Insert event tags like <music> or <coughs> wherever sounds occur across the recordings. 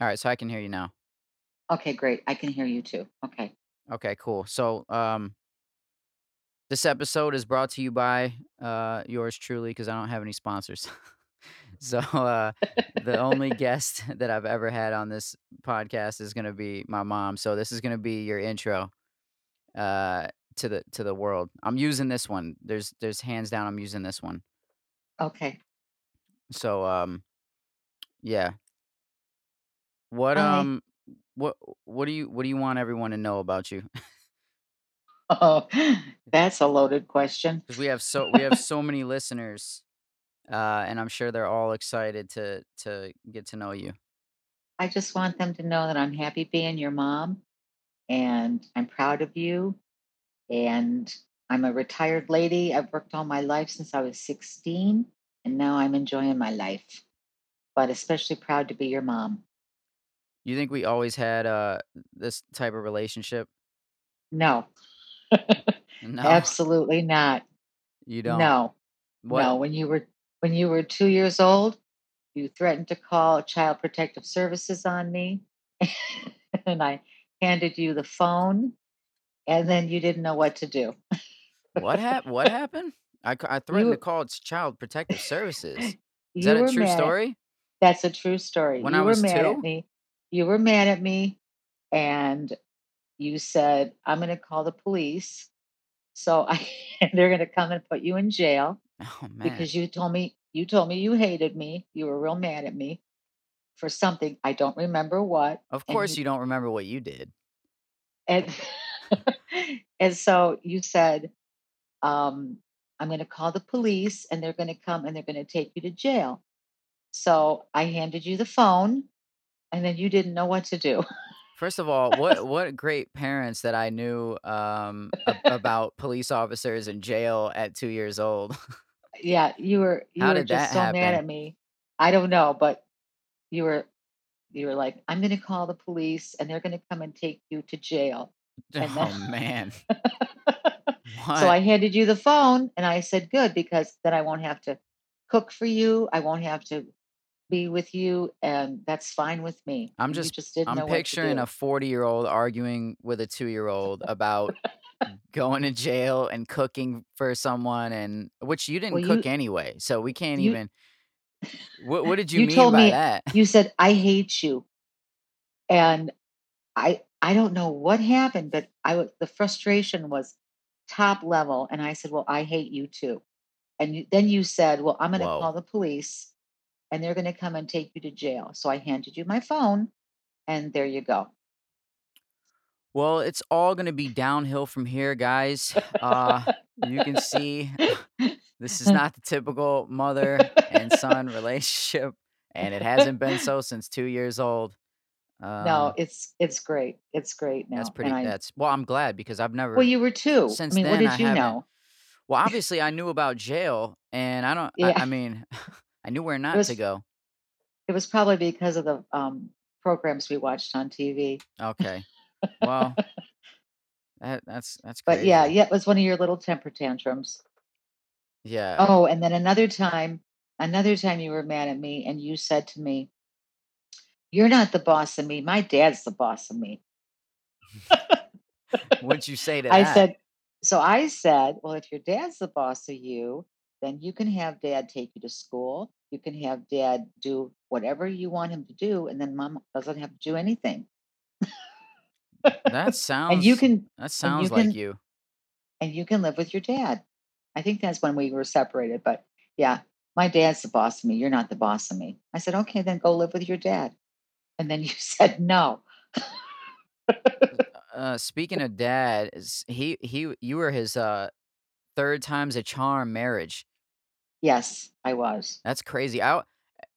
Alright, so I can hear you now. Okay, great. I can hear you too. Okay. Okay, cool. So, um this episode is brought to you by, uh, yours truly because I don't have any sponsors. <laughs> So, uh, the only <laughs> guest <laughs> that I've ever had on this podcast is gonna be my mom, so this is gonna be your intro, uh, to the to the world. I'm using this one. There's there's hands down, I'm using this one. Okay. So, um, yeah. What, Hi. um, what what do you what do you want everyone to know about you? Oh, that's a loaded question. 'Cause we have so we have <laughs> so many listeners, uh, and I'm sure they're all excited to to get to know you. I just want them to know that I'm happy being your mom, and I'm proud of you, and I'm a retired lady. I've worked all my life since I was 16, and now I'm enjoying my life, but especially proud to be your mom. You think we always had, uh, this type of relationship? No. <laughs> <laughs> No. Absolutely not. You don't? No. What No, when you were when you were 2 years old, you threatened to call Child Protective Services on me, <laughs> and I handed you the phone, and then you didn't know what to do. What hap what happened? I I threatened to call Child Protective Services. Is that a true at story? That's a true story. When I You were was mad at 2? me. You were mad at me, and you said, "I'm gonna call the police." So I <laughs> they're gonna come and put you in jail Oh, man. because you told me you told me you hated me. You were real mad at me for something, I don't remember what, Of course you you don't remember what you did. And <laughs> and so you said, um, "I'm gonna call the police, and they're gonna come, and they're gonna take you to jail." So I handed you the phone, and then you didn't know what to do. First of all, what what great parents that I knew, um, ab <laughs> about police officers in jail at 2 years old. Yeah, you were <laughs> you How were just so mad at me. I don't know, but you were you were like, "I'm gonna call the police, and they're gonna come and take you to jail." And then Oh, man. <laughs> so I handed you the phone, and I said, "Good, because then I won't have to cook for you, I won't have to be with you, and that's fine with me." I'm just just I'm picturing a forty-year-old arguing with a two-year-old about <laughs> going to jail and cooking for someone and which you didn't cook you anyway, so we can't you even What what did you you mean told by me that? you said, "I hate you." And I I don't know what happened, but I the frustration was top level, and I said, "Well, I hate you too." And you then you said, "Well, I'm gonna call the police, and they're gonna come and take you to jail." So I handed you my phone, and there you go. Well, it's all gonna be downhill from here, guys. Uh, you can see <laughs> this is not the typical mother and son relationship, and it hasn't been so since 2 years old. No, Um it's it's great. It's great That's now, and pretty I that's well, I'm glad because I've never. Well, you were 2. I since mean, what then, I did you know? well, obviously, I knew about jail, and I don't I Yeah. I mean, <laughs> I knew where not to go. it was probably because of the, um, programs we watched on TV. Okay. Well <laughs> that that's that's But, yeah, yeah, it was one of your little temper tantrums. Yeah. Oh, and then another time another time you were mad at me, and you said to me "You're not the boss of me, my dad's the boss of me." <laughs> What'd you say <laughs> to I that? said so I said, "Well, if your dad's the boss of you, then you can have dad take you to school, you can have dad do whatever you want him to do, and then mom doesn't have to do anything." That sounds. <laughs> And you sounds can that and you sounds like can you. and you can live with your dad. I think that's when we were separated, but, yeah, "My dad's the boss of me, you're not the boss of me." I said, "Okay, then go live with your dad." And then you <laughs> said, "No." Uh speaking of dad, he he you were his, uh, 3rd time's a charm marriage. Yes, I was. That's crazy. I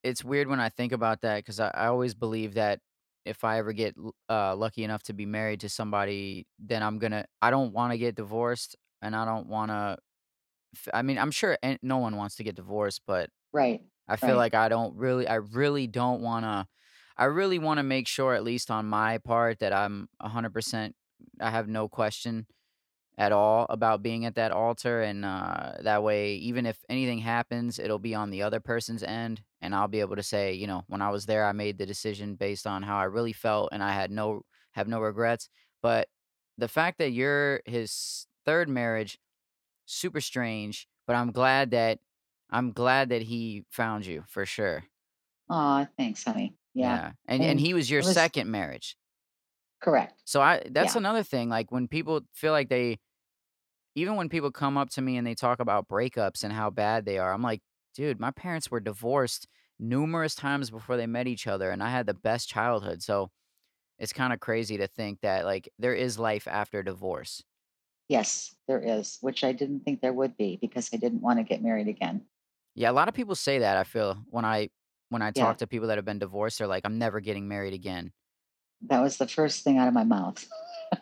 it's weird when I think about that 'cause I I always believe that if I ever get l uh, lucky enough to be married to somebody, then I'm gonna I don't wanna get divorced, and I don't wanna I mean, I'm sure an no one wants to get divorced, but Right, I feel right. like I don't really I really don't wanna I really wanna make sure, at least on my part, that I'm 100% I have no question at all about being at that altar, and, uh, that way, even if anything happens, it'll be on the other person's end, and I'll be able to say, you know, "When I was there, I made the decision based on how I really felt, and I had no have no regrets." But the fact that you're his 3rd marriage, super strange, but I'm glad that I'm glad that he found you, for sure. Aw, thanks, honey. Yeah, Yeah, and and and he was your was 2nd marriage. Correct. So I that's Yeah. another thing, like, when people feel like they even when people come up to me and they talk about breakups and how bad they are, I'm like, "Dude, my parents were divorced numerous times before they met each other, and I had the best childhood." So, it's kinda crazy to think that, like, there is life after divorce. Yes, there is, which I didn't think there would be because I didn't wanna get married again. Yeah, a lot of people say that, I feel, when I when I Yeah. talk to people that have been divorced, they're like, "I'm never getting married again." That was the first thing out of my mouth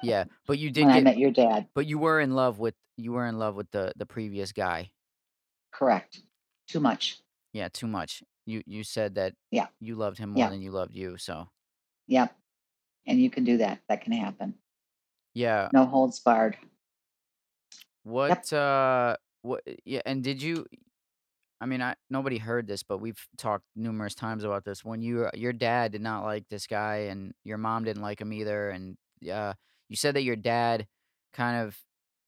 Yeah, but you did when I get met your dad. but you were in love with you were in love with the the previous guy. Correct. Too much. Yeah, too much. You you said that Yeah. you loved him more Yeah. than you loved you, so Yep, and you can do that, that can happen. Yeah. No holds barred. What, uh, what yeah, and did you I mean, I nobody heard this, but we've talked numerous times about this. When you your dad did not like this guy and your mom didn't like him either, and, yeah, you said that your dad kind of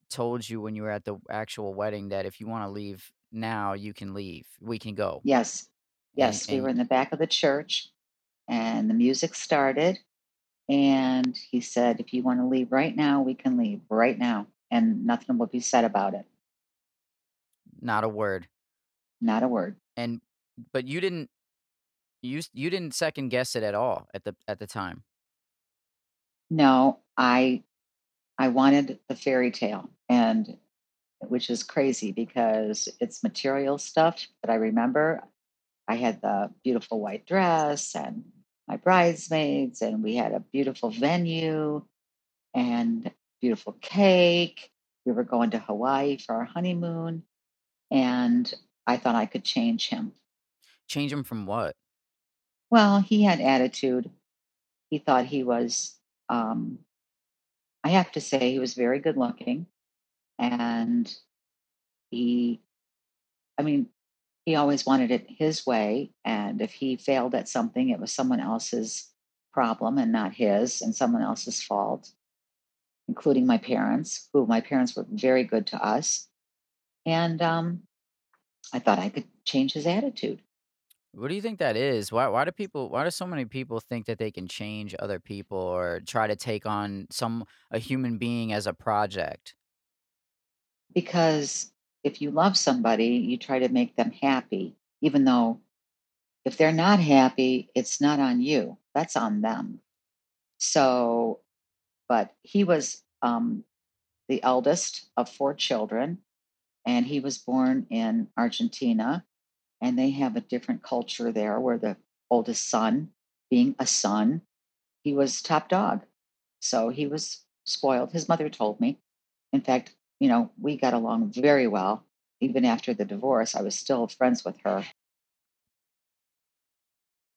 told you when you were at the actual wedding that if you wanna leave now, you can leave. We can go. Yes. And Yes, we and were in the back of the church, and the music started, and he said, "If you wanna leave right now, we can leave right now, and nothing will be said about it." Not a word. Not a word. And but you didn't you you didn't second guess it at all at the at the time? No, I I wanted the fairy tale, and which is crazy because it's material stuff that I remember. I had the beautiful white dress and my bridesmaids, and we had a beautiful venue and beautiful cake. We were going to Hawaii for our honeymoon, and I thought I could change him. Change him from what? Well, he had attitude. He thought he was, um I have to say he was very good looking, and he I mean, he always wanted it his way, and if he failed at something, it was someone else's problem and not his, and someone else's fault, including my parents, who my parents were very good to us, and, um, I thought I could change his attitude. What do you think that is? Why why do people why do so many people think that they can change other people or try to take on some a human being as a project? Because if you love somebody, you try to make them happy, even though if they're not happy, it's not on you, that's on them. So but he was, um, the eldest of 4 children, and he was born in Argentina, and they have a different culture there where the oldest son, being a son, he was top dog. So he was spoiled, his mother told me. In fact, you know, we got along very well. Even after the divorce, I was still friends with her.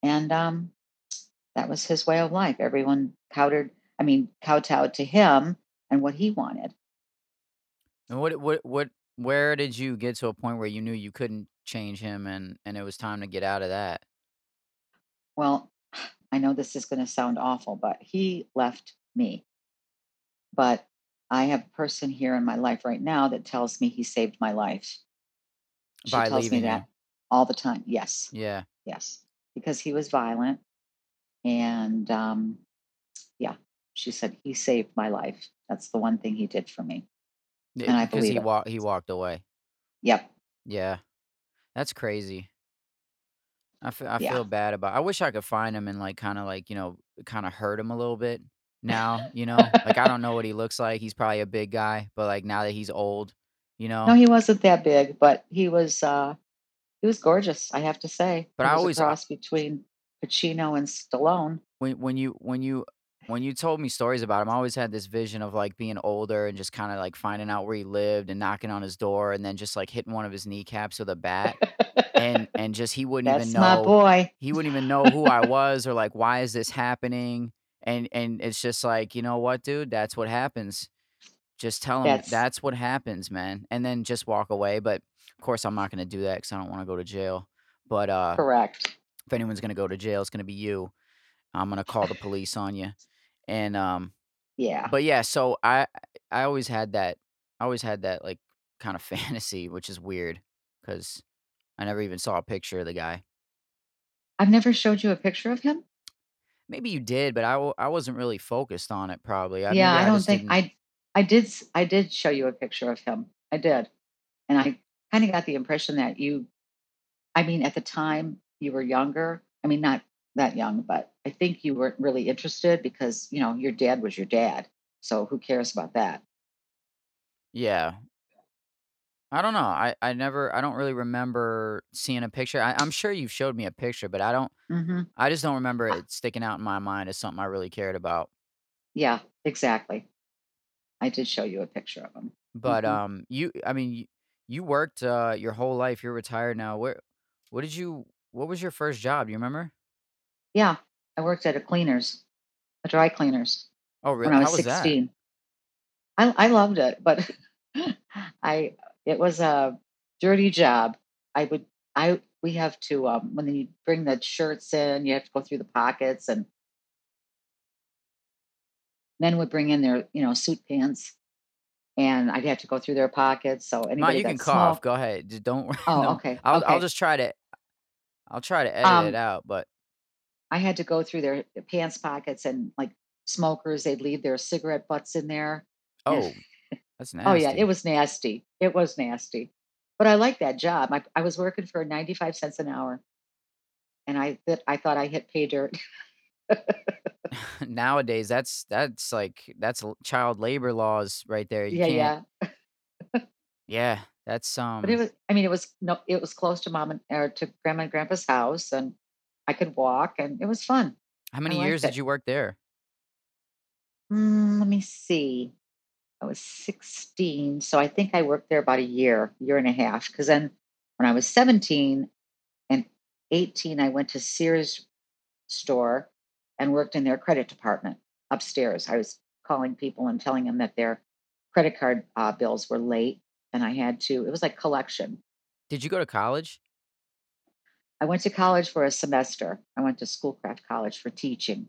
And, um, that was his way of life. Everyone cowered I mean, kowtowed to him and what he wanted. And what what what where did you get to a point where you knew you couldn't change him and and it was time to get out of that? Well, <sighs> I know this is gonna sound awful, but he left me. But I have a person here in my life right now that tells me he saved my life. She By tells me leaving you. that all the time. Yes. Yeah. Yes. Because he was violent, and, um, yeah, she said, "He saved my life. That's the one thing he did for me." Eh, And I believe he walk he walked away. Yep. Yeah. That's crazy. I fe I Yeah. feel bad about I wish I could find him and, like, kinda, like, you know, kinda hurt him a little bit now, you know? Like, I don't know what he looks like, he's probably a big guy, but, like, now that he's old, you know No, know? he wasn't that big, but he was, uh he was gorgeous, I have to say. But He I was a always cross between Pacino and Stallone. When when you when you when you told me stories about him, I always had this vision of, like, being older and just kinda, like, finding out where he lived and knocking on his door and then just, like, hitting one of his kneecaps with a bat, and <laughs> and just he wouldn't even That's my know boy. he wouldn't even know who I was or, like, "Why is this happening?" And and it's just like, "You know what, dude? That's what happens." Just tell 'em That's that's what happens, man, and then just walk away, but, of course, I'm not gonna do that because I don't wanna go to jail, but, uh, Correct. if anyone's gonna go to jail, it's gonna be you. I'm gonna call the police on you, and, um Yeah. but, yeah, so I I always had that I always had that, like, kind of <laughs> fantasy, which is weird because I never even saw a picture of the guy. I've never showed you a picture of him? Maybe you did, but I w I wasn't really focused on it probably, I Yeah, maybe I I don't just think didn't I I did s I did show you a picture of him, I did, and I kinda got the impression that you I mean, at the time, you were younger, I mean, not that young, but I think you weren't really interested because, you know, your dad was your dad, so who cares about that? Yeah. I don't know, I I never I don't really remember seeing a picture, I I'm sure you've showed me a picture, but I don't Mhm. I just don't remember it sticking out in my mind as something I really cared about. Yeah, exactly. I did show you a picture of him. But, Mhm. um, you I mean, you you worked, uh, your whole life, you're retired now, where what did you what was your 1st job, do you remember? Yeah, I worked at a cleaners, a dry cleaners Oh, really? when I how was was that? 16. I I loved it, but <laughs> I it was a dirty job. I would I we have to, um, when you bring the shirts in, you have to go through the pockets and men would bring in their, you know, suit pants, and I'd have to go through their pockets, so Ma anybody you can that cough, smoked go ahead, just don't <laughs> Oh, no, okay, I'll I'll just try to I'll try to edit it Um out, but I had to go through their pants pockets and, like, smokers, they'd leave their cigarette butts in there. Oh, that's nasty. <laughs> Oh, yeah, it was nasty, it was nasty, but I liked that job, I I was working for 95 cents an hour. And I th I thought I hit pay dirt. <laughs> Nowadays, that's that's, like that's child labor laws right there, you Yeah, yeah. <laughs> Yeah, that's, um. But it um was I mean, it was no it was close to mom and or to grandma and grandpa's house, and I could walk, and it was fun. How many years liked did you work there? Mm, let me see. I was 16, so I think I worked there about a year, year and a half, 'cause then when I was 17 and 18, I went to Sears store and worked in their credit department upstairs. I was calling people and telling them that their credit card, uh, bills were late, and I had to it was like collection. Did you go to college? I went to college for a semester. I went to Schoolcraft College for teaching.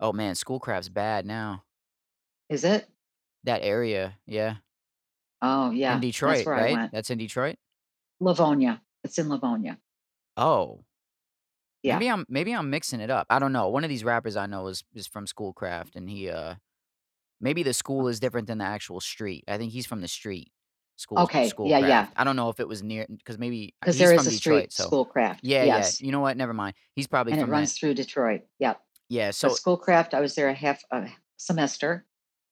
Oh, man, Schoolcraft's bad now. Is it? That area, yeah. Oh, In yeah, that's Detroit, where I right? went. That's in Detroit? Livonia. It's in Livonia. Oh. Yeah. Maybe I'm maybe I'm mixing it up, I don't know, one of these rappers I know is is from Schoolcraft, and he, uh maybe the school is different than the actual street, I think he's from the street, Schools Okay, yeah, yeah. I don't know if it was near 'cause maybe 'Cause he's there is a Detroit, street, so Schoolcraft, Yeah, yeah, yes. you know what? Never mind. He's probably And it from that runs through Detroit, yep. Yeah, so Schoolcraft, I was there a half a semester,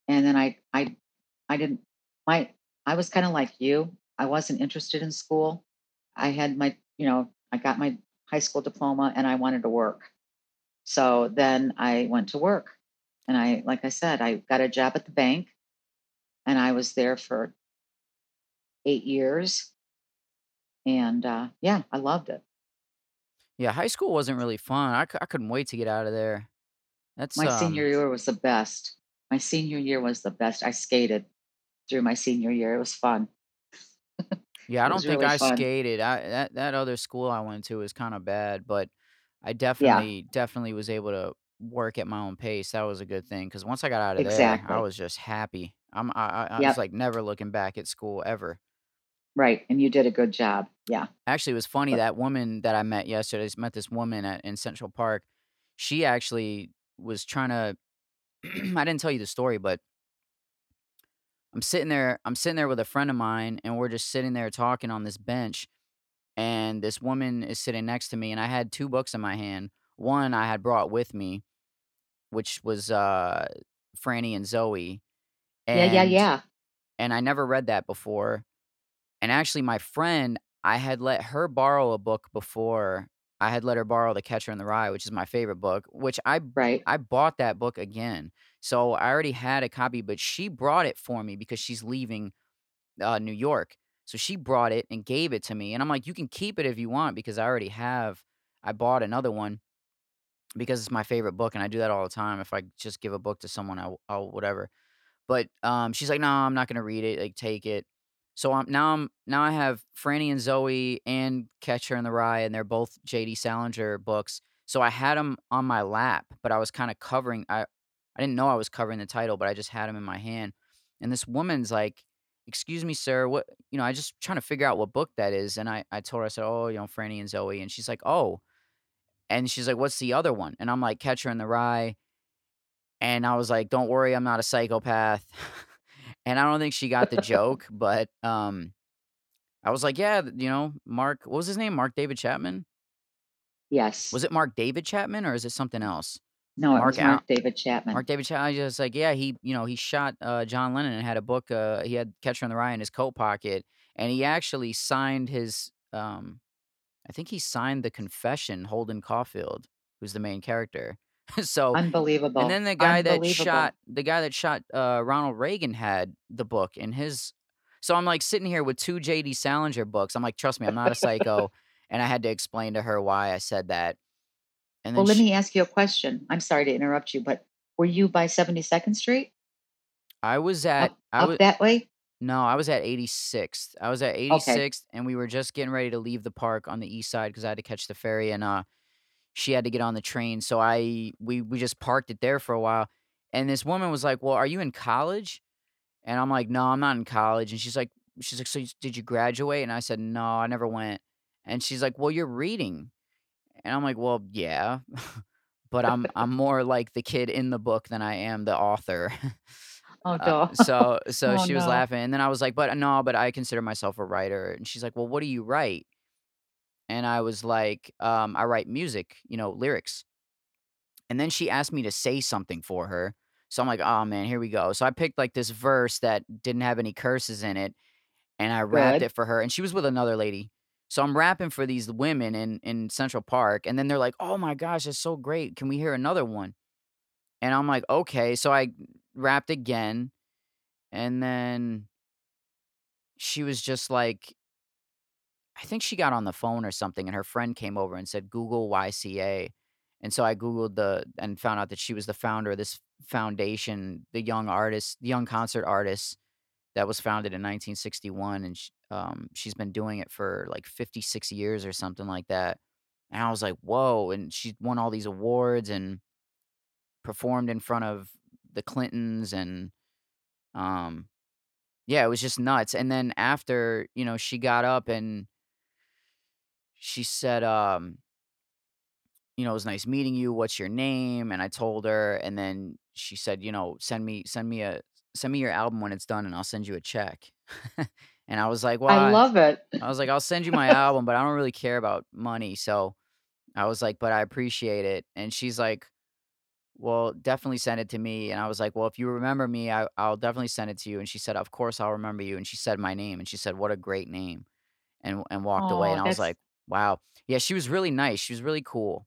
and then I I I didn't my I was kinda like you, I wasn't interested in school. I had my you know, I got my high school diploma, and I wanted to work. So, then I went to work, and I like I said, I got a job at the bank, and I was there for 8 years. And, uh, yeah, I loved it. Yeah, high school wasn't really fun, I I couldn't wait to get out of there. That's, My senior um year was the best. My senior year was the best, I skated through my senior year, it was fun. Yeah, I <laughs> don't think really I fun. skated, I that that other school I went to was kinda bad, but I Yeah. definitely definitely was able to work at my own pace, that was a good thing because once I got out of there, I was just happy. I'm I I I was, like, never looking back at school ever. Right, and you did a good job, yeah. Actually, it was funny, But that woman that I met yesterday, I met this woman at in Central Park, she actually was trying to, <clears throat> I didn't tell you the story, but I'm sitting there I'm sitting there with a friend of mine, and we're just sitting there talking on this bench, and this woman is sitting next to me, and I had 2 books in my hand. One I had brought with me, which was, uh, Franny and Zooey, Yeah, yeah, yeah. and I never read that before, and actually, my friend, I had let her borrow a book before. I had let her borrow The Catcher in the Rye, which is my favorite book, which I Right. I bought that book again. So, I already had a copy, but she brought it for me because she's leaving, uh, New York. So, she brought it and gave it to me, and I'm like, "You can keep it if you want," because I already have I bought another one because it's my favorite book, and I do that all the time. If I just give a book to someone, I'll I'll whatever. But, um, she's like, "No, I'm not gonna read it, like, take it." So, I'm now I'm now I have Franny and Zooey and Catcher in the Rye, and they're both J.D. Salinger books. So, I had them on my lap, but I was kinda covering I I didn't know I was covering the title, but I just had them in my hand. And this woman's like, "Excuse me, sir, what" you know, I just trying to figure out what book that is, and I I told her, I said, "Oh, you know, Franny and Zooey," and she's like, "Oh." And she's like, "What's the other one?" And I'm like, "Catcher in the Rye." And I was like, "Don't worry, I'm not a psychopath." <laughs> And I don't think she got the joke, but, um, I was like, "Yeah, you know, Mark" what was his name? Mark David Chapman? Yes. Was it Mark David Chapman, or is it something else? No, it Mark was Al David Chapman. Mark David Chapman. I just like, yeah, he you know, he shot, uh, John Lennon and had a book, uh, he had Catcher in the Rye in his coat pocket, and he actually signed his, um I think he signed the confession, Holden Caulfield, who's the main character. <laughs> So unbelievable. and then the guy that shot the guy that shot, uh, Ronald Reagan had the book in his so I'm, like, sitting here with 2 J.D. Salinger books, I'm like, "Trust me, I'm not a psycho," and I had to explain to her why I said that. And Well, let me ask you a question. I'm sorry to interrupt you, but were you by 72nd Street? I was at Up I wa up that way? no, I was at 86th. I was at Okay. 86th, and we were just getting ready to leave the park on the east side because I had to catch the ferry, and, uh, she had to get on the train, so I we we just parked it there for a while, and this woman was like, "Well, are you in college?" And I'm like, "No, I'm not in college," and she's like she's like, "So did you graduate?" And I said, "No, I never went." And she's like, "Well, you're reading." And I'm like, "Well, yeah." <laughs> But I'm I'm <laughs> more like the kid in the book than I am the author. <laughs> Oh, Uh, so so Oh, she was no. laughing, and then I was like, "But no, but I consider myself a writer." And she's like, "Well, what do you write?" And I was like, um, "I write music, you know, lyrics." And then she asked me to say something for her. So I'm like, oh man, here we go." So I picked, like, this verse that didn't have any curses in it, and I rapped Good. it for her, and she was with another lady. So I'm rapping for these women in in Central Park, and then they're like, "Oh my gosh, that's so great. Can we hear another one?" And I'm like, "Okay." So I rapped again, and then she was just like I think she got on the phone or something, and her friend came over and said, "Google YCA." And so I Googled the and found out that she was the founder of this foundation, the young artist the young concert artist that was founded in 1961, and sh um, she's been doing it for, like, 56 years or something like that. And I was like, "Whoa." And she won all these awards and performed in front of the Clintons and, um yeah, it was just nuts. And then after, you know, she got up and she said, um you know, "It was nice meeting you. What's your name?" And I told her, and then she said, you know, "Send me send me a send me your album when it's done, and I'll send you a check." <laughs> And I was like, "Well, I I" love it. I was like, "I'll send you my <laughs> album, but I don't really care about money." So I was like, "But I appreciate it." And she's like, "Well, definitely send it to me." And I was like, "Well, if you remember me, I I'll definitely send it to you." And she said, "Of course, I'll remember you." And she said my name, and she said, "What a great name," and and walked away, and I was like, "Wow." Yeah, she was really nice. She was really cool.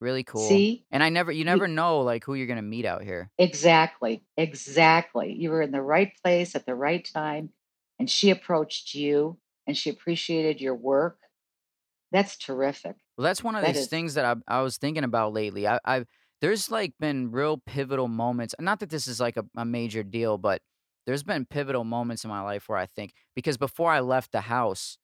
Really cool. See? And I never you never know, like, who you're gonna meet out here. Exactly, exactly. You were in the right place at the right time, and she approached you, and she appreciated your work. That's terrific. Well, that's one of That these is things that I I was thinking about lately. I I've there's, like, been real pivotal moments not that this is, like, a a major deal, but there's been pivotal moments in my life where I think because before I left the house,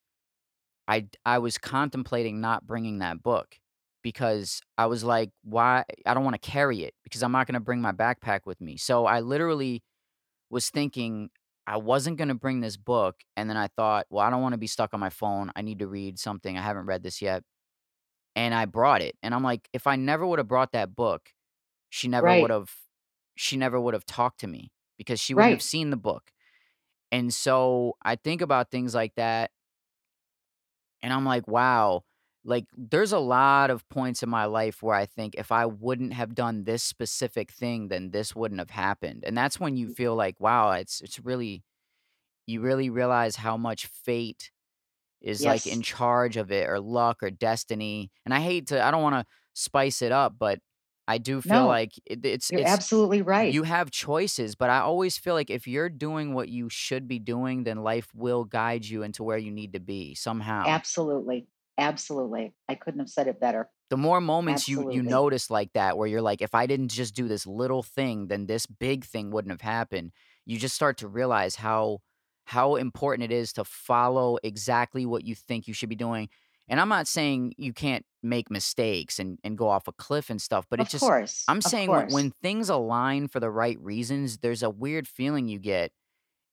I I was contemplating not bringing that book because I was like, "Why" I don't wanna carry it because I'm not gonna bring my backpack with me. So I literally was thinking I wasn't gonna bring this book, and then I thought, "Well, I don't wanna be stuck on my phone. I need to read something. I haven't read this yet." And I brought it, and I'm like, "If I never would have brought that book, she never Right. would've she never would've talked to me because she wouldn't have seen the book." And so I think about things like that and I'm like, "Wow." Like, there's a lot of points in my life where I think if I wouldn't have done this specific thing, then this wouldn't have happened. And that's when you mm. feel like, wow, it's it's really you really realize how much fate is, like, Yes. in charge of it or luck or destiny. And I hate to I don't wanna spice it up, but I do feel No. like it it's You're it's absolutely right. you have choices, but I always feel like if you're doing what you should be doing, then life will guide you into where you need to be somehow. Absolutely. Absolutely. I couldn't have said it better. The more moments you you notice like that, where you're like, "If I didn't just do this little thing, then this big thing wouldn't have happened." You just start to realize how how important it is to follow exactly what you think you should be doing, and I'm not saying you can't make mistakes and and go off a cliff and stuff, but Of just course, I'm of saying when course. when things align for the right reasons, there's a weird feeling you get,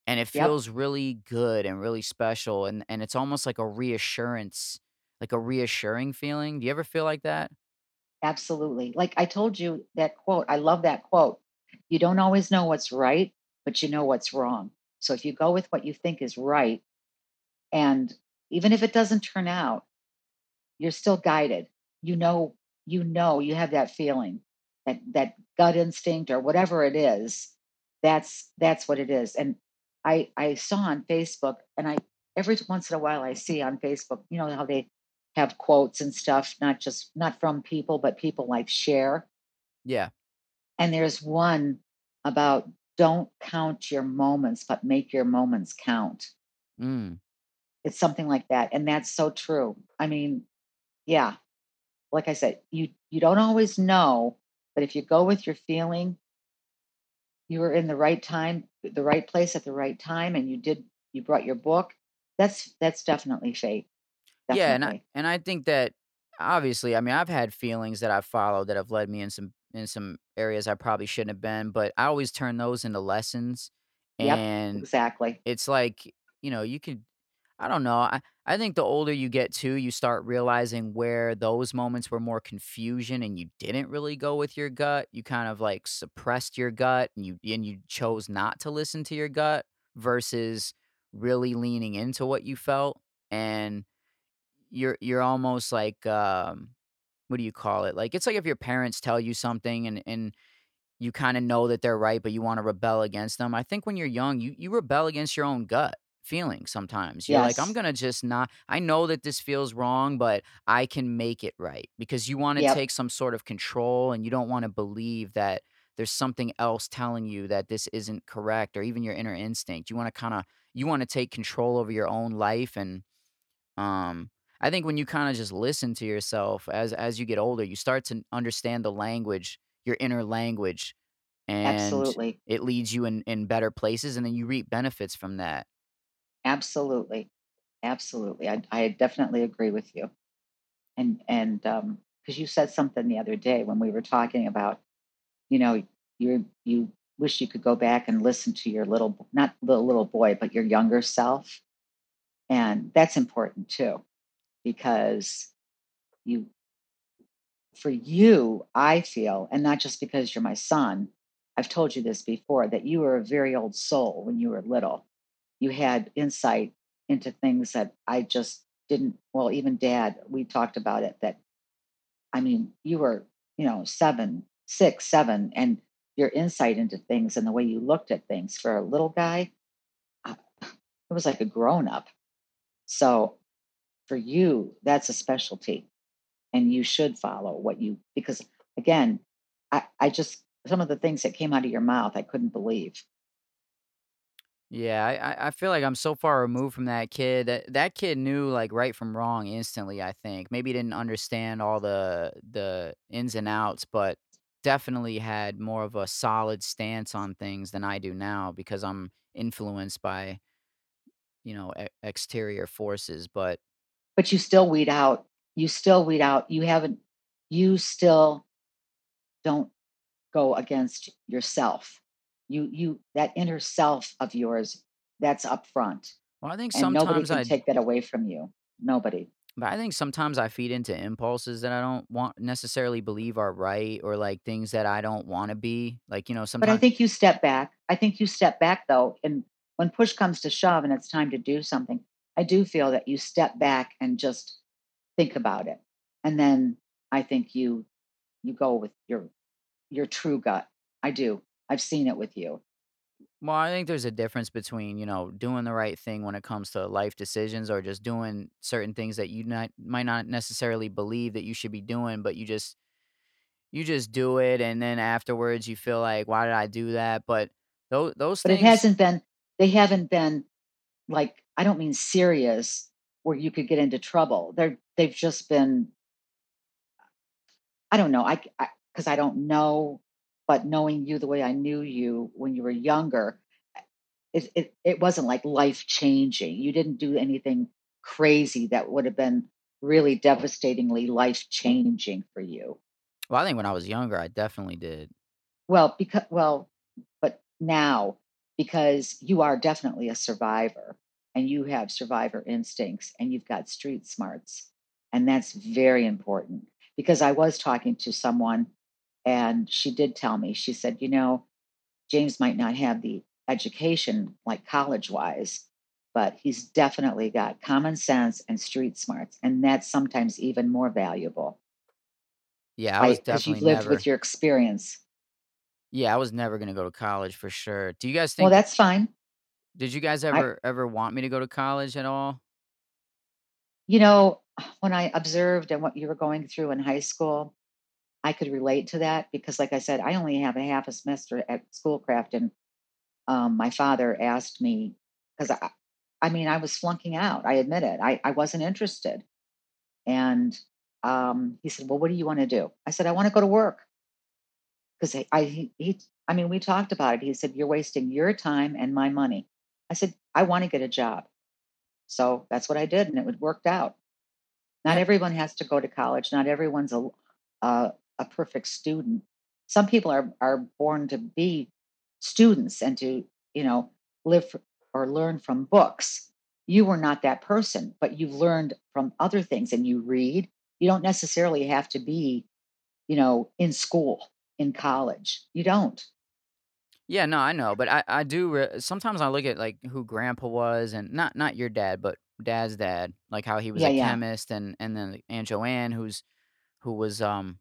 and it Yep. feels really good and really special, and and it's almost like a reassurance, like a reassuring feeling. Do you ever feel like that? Absolutely. Like I told you that quote, I love that quote. You don't always know what's right, but you know what's wrong. So if you go with what you think is right, and even if it doesn't turn out, you're still guided. You know, you know, you have that feeling, that that gut instinct or whatever it is. That's that's what it is. And I I saw on Facebook, and I every once in a while I see on Facebook, you know how they have quotes and stuff, not just not from people, but people like share. Yeah. And there's one about don't count your moments, but make your moments count. Mm. It's something like that. And that's so true. I mean, yeah, like I said, you you don't always know, but if you go with your feeling, you were in the right time, the right place at the right time, and you did you brought your book. That's that's definitely fate. Yeah, and I and I think that obviously, I mean, I've had feelings that I've followed that have led me in some in some areas I probably shouldn't have been, but I always turn those into lessons. Yep, And exactly. it's like, you know, you could I don't know. I I think the older you get too, you start realizing where those moments were more confusion and you didn't really go with your gut. You kind of like suppressed your gut and you and you chose not to listen to your gut versus really leaning into what you felt. And you're you're almost like um what do you call it? Like it's like if your parents tell you something and and you kinda know that they're right, but you wanna rebel against them. I think when you're young, you you rebel against your own gut feeling sometimes. You're like, "I'm gonna just not I know that this feels wrong, but I can make it right." Because you wanna Yep. take some sort of control and you don't wanna believe that there's something else telling you that this isn't correct or even your inner instinct. You wanna kinda you wanna take control over your own life and um, I think when you kinda just listen to yourself as as you get older, you start to understand the language, your inner language, and Absolutely. it leads you in in better places, and then you reap benefits from that. Absolutely. Absolutely. I I definitely agree with you. And and um because you said something the other day when we were talking about, you know, you you wish you could go back and listen to your little not the little boy, but your younger self. And that's important too, because you for you, I feel, and not just because you're my son, I've told you this before, that you were a very old soul when you were little. You had insight into things that I just didn't. Well, even dad, we talked about it that, I mean, you were, you know, seven, six, seven, and your insight into things and the way you looked at things for a little guy, uh, it was like a grown up. So for you, that's a specialty and you should follow what you because again i i just some of the things that came out of your mouth i couldn't believe Yeah, I I feel like I'm so far removed from that kid. That that kid knew, like, right from wrong instantly, I think. Maybe didn't understand all the the ins and outs, but definitely had more of a solid stance on things than I do now because I'm influenced by, you know, e exterior forces, but but you still weed out you still weed out you haven't you still don't go against yourself you you that inner self of yours that's up front well, I think and nobody sometimes can I take that away from you nobody but I think sometimes I feed into impulses that I don't want necessarily believe are right or, like, things that I don't wanna be. Like, you know, but i think you step back i think you step back though and when push comes to shove and it's time to do something i do feel that you step back and just think about it. And then I think you you go with your your true gut. I do. I've seen it with you. Well, I think there's a difference between, you know, doing the right thing when it comes to life decisions or just doing certain things that you not might not necessarily believe that you should be doing, but you just you just do it and then afterwards you feel like, why did I do that? But those those But it hasn't been they haven't been like I don't mean serious where you could get into trouble. They're they've just been I don't know, I c I 'cause I don't know, but knowing you the way I knew you when you were younger, it it it wasn't, like, life-changing. You didn't do anything crazy that would have been really devastatingly life-changing for you. Well, I think when I was younger, I definitely did. Well, becau well, but now, because you are definitely a survivor, and you have survivor instincts, and you've got street smarts, and that's very important, because I was talking to someone, and she did tell me, she said, "You know, James might not have the education, like, college-wise, but he's definitely got common sense and street smarts, and that's sometimes even more valuable." Yeah, I was Right, 'cause you've definitely lived with your experience. Yeah, I was never gonna go to college for sure. Do you guys think? Well, that's fine. did you guys I ever ever want me to go to college at all? You know, when I observed and what you were going through in high school, I could relate to that because, like I said, I only have a half a semester at Schoolcraft, and, um, my father asked me 'cause I I mean, I was flunking out, I admit it, I I wasn't interested, and, um, he said, "Well, what do you wanna do?" I said, "I wanna go to work." 'Cause I I he he I mean, we talked about it, he said, "You're wasting your time and my money." I said, "I wanna get a job." So, that's what I did, and it worked out. Not everyone has to go to college, not everyone's a l a perfect student. Some people are are born to be students and to, you know, live f or learn from books. You were not that person, but you've learned from other things, and you read. You don't necessarily have to be, you know, in school, in college. You don't. Yeah, no, I know, but I I do re sometimes I look at, like, who grandpa was and not not your dad, but dad's dad, like, how he was Yeah, a yeah. chemist and and then Aunt Joanne who's who was, um,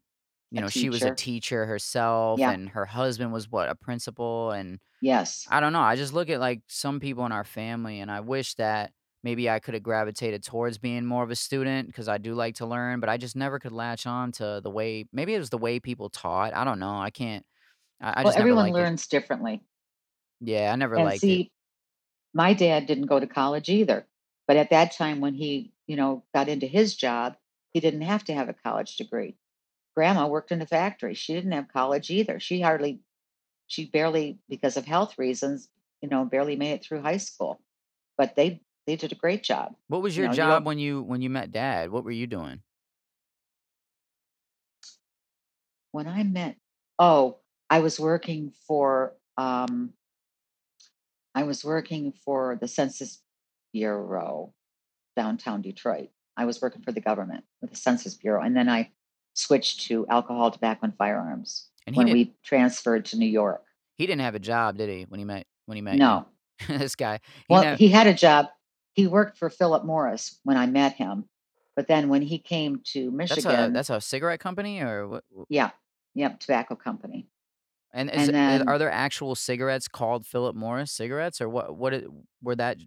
you know, she was a teacher. teacher herself, Yeah. and her husband was, what, a principal, and Yes. I don't know, I just look at, like, some people in our family, and I wish that maybe I coulda gravitated towards being more of a student because I do like to learn, but I just never could latch on to the way maybe it was the way people taught, I don't know, I can't I I Well, just never everyone liked it. learns differently. Yeah, I never And liked it. see, my dad didn't go to college either, but at that time when he, you know, got into his job, he didn't have to have a college degree. Grandma worked in a factory, she didn't have college either, she hardly she barely, because of health reasons, you know, barely made it through high school, but they they did a great job. What was You your know, job don't when you when you met dad? What were you doing? When I met oh, I was working for, um I was working for the Census Bureau, downtown Detroit. I was working for the government with the Census Bureau, and then I switched to alcohol, tobacco, and firearms And when we transferred to New York. he didn't have a job, did he, when he met when he met? No. <laughs> This guy, he Well, ne he had a job. He worked for Philip Morris when I met him, but then when he came to That's a Michigan that's a cigarette company or what Yeah. Yep, tobacco company. And is And then are there actual cigarettes called Philip Morris cigarettes, or what what were that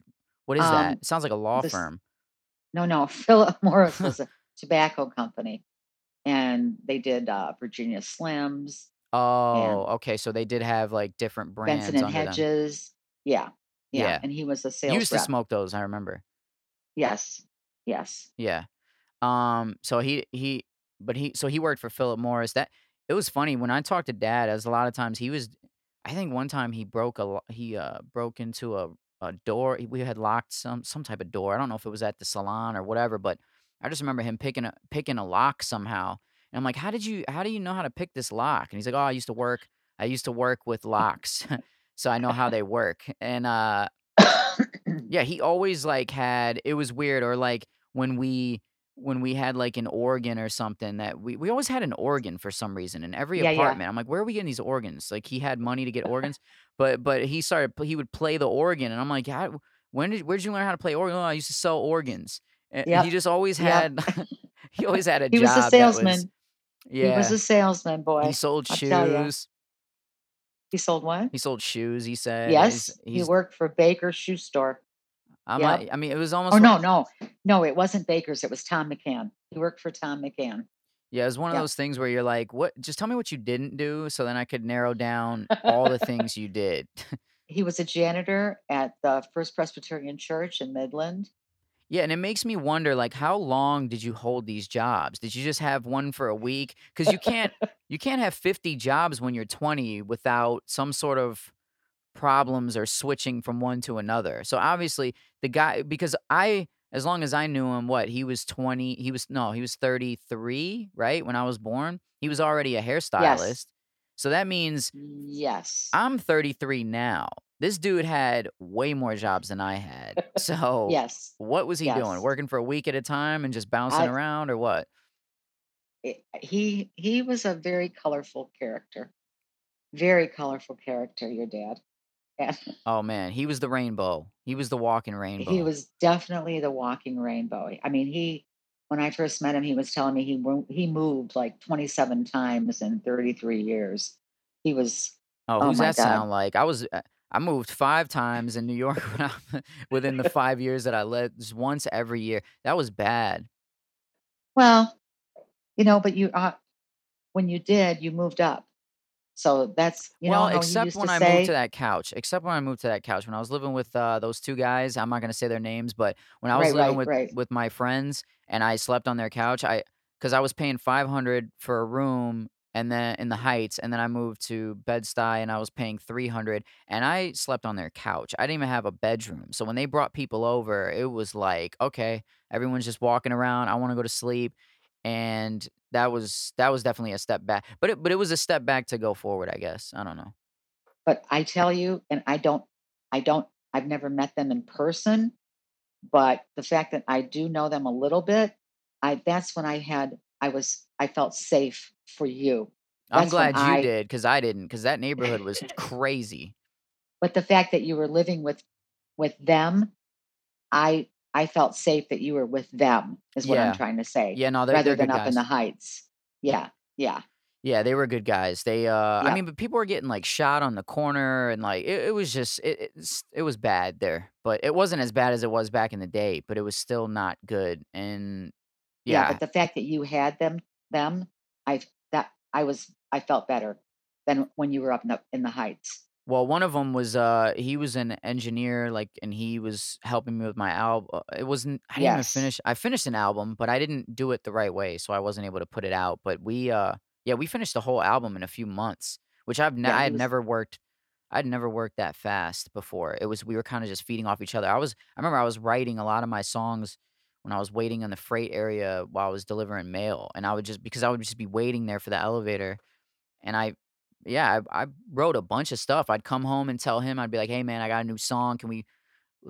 what is that? Um, It sounds like a law this firm. no, no, <laughs> Philip Morris <laughs> was a tobacco company, and they did, uh, Virginia Slims Oh, okay, so they did have, like, different brands. Benson and. Hedges. Yeah. Yeah, Yeah. and he was a You sales used to smoke those, I remember. Yes. Yes. Yeah. Um, so he he but he so he worked for Philip Morris, that it was funny, when I talked to dad, as a lot of times he was I think one time he broke a he, uh, broke into a a door we had locked some some type of door, I don't know if it was at the salon or whatever, but I just remember him picking a picking a lock somehow, and I'm like, "How did you how do you know how to pick this lock?" And he's like, "Oh, I used to work I used to work with locks, <laughs> so I know how they work." And, uh <coughs> yeah, he always, like, had it was weird, or, like, when we when we had, like, an organ or something that we we always had an organ for some reason in every Yeah, yeah. apartment, I'm like, "Where are we getting these organs?" Like, he had money to get <laughs> organs, but but he started he would play the organ, and I'm like, "How when did where did you learn how to play organ?" "Oh, I used to sell organs." Eh, he just always Yep. had <laughs> he always had a job. He was a that was salesman. He was a salesman, boy. He sold I'll tell ya. shoes. He sold what? He sold shoes, he said, he's Yes, he worked for Baker's Shoe Store. I'm Yep. like I mean, it was Oh, almost li no, no. No, it wasn't Baker's, it was Thom McAn. He worked for Thom McAn. Yeah, it's one of Yep. those things where you're like, "What just tell me what you didn't do so then I could narrow down all the things <laughs> you did." <laughs> He was a janitor at the First Presbyterian Church in Midland. Yeah, and it makes me wonder, like, how long did you hold these jobs? Did you just have 1 for a week? Cuz you can't <laughs> you can't have 50 jobs when you're 20 without some sort of problems or switching from one to another. So, obviously, the guy because I as long as I knew him, what, he was 20 he was no, he was 33, right, when I was born? He was already a Yes. So, that means Yes. I'm 33 now. This dude had way more jobs than I had. <laughs> So, Yes. what was he doing? Working for a week at a time and just bouncing I around or what? Eh he he was a very colorful character. Very colorful character, your dad. Yeah. Oh, man, he was the rainbow. He was the walking rainbow. He was definitely the walking rainbow. I mean, he when I first met him, he was telling me he he moved, like, 27 times in 33 years. He was Oh, oh who's that god. sound like? I was uh, I moved 5 times in New York <laughs> within the <laughs> 5 years that I lived, just once every year. That was bad. Well, you know, but you, uh when you did, you moved up. So, that's you know Well, he except to when I moved to that couch except when I moved to that couch. When I was living with, uh, those 2 guys, I'm not gonna say their names, but when I was Right, living right, with right. with my friends and I slept on their couch, I because I was paying 500 for a room and then in the Heights, and then I moved to Bed-Stuy and I was paying 300, and I slept on their couch. I didn't even have a bedroom. So, when they brought people over, it was like, "Okay, everyone's just walking around, I wanna go to sleep." And that was that was definitely a step back. But it but it was a step back to go forward, I guess. I don't know. But I tell you, and I don't I don't I've never met them in person, but the fact that I do know them a little bit, I that's when I had I was I felt safe for you. I'm That's when glad you I did 'cause I didn't because that neighborhood was <laughs> crazy. But the fact that you were living with with them, I I felt safe that you were with them, is what I'm trying to say, Yeah, no, they're rather they're than up in the Heights. Yeah, yeah. Yeah, they were good guys. They, uh I mean, but people were getting, like, shot on the corner and, like, it it was just it it's it was bad there. But it wasn't as bad as it was back in the day, but it was still not good, and Yeah, yeah. but the fact that you had them them, I've that I was I felt better than when you were up in the in the Heights. Well, one of them was, uh he was an engineer, like, and he was helping me with my alb uh, it wasn't I didn't even finish I finished an album, but I didn't do it the right way, so I wasn't able to put it out. But we, uh yeah, we finished the whole album in a few months, which I've ne Yeah, I had was never worked I'd never worked that fast before. It was we were kinda just feeding off each other. I was I remember I was writing a lot of my songs when I was waiting in the freight area while I was delivering mail, and I would just because I would just be waiting there for the elevator, and I yeah, I I wrote a bunch of stuff. I'd come home and tell him, I'd be like, "Hey, man, I got a new song. Can we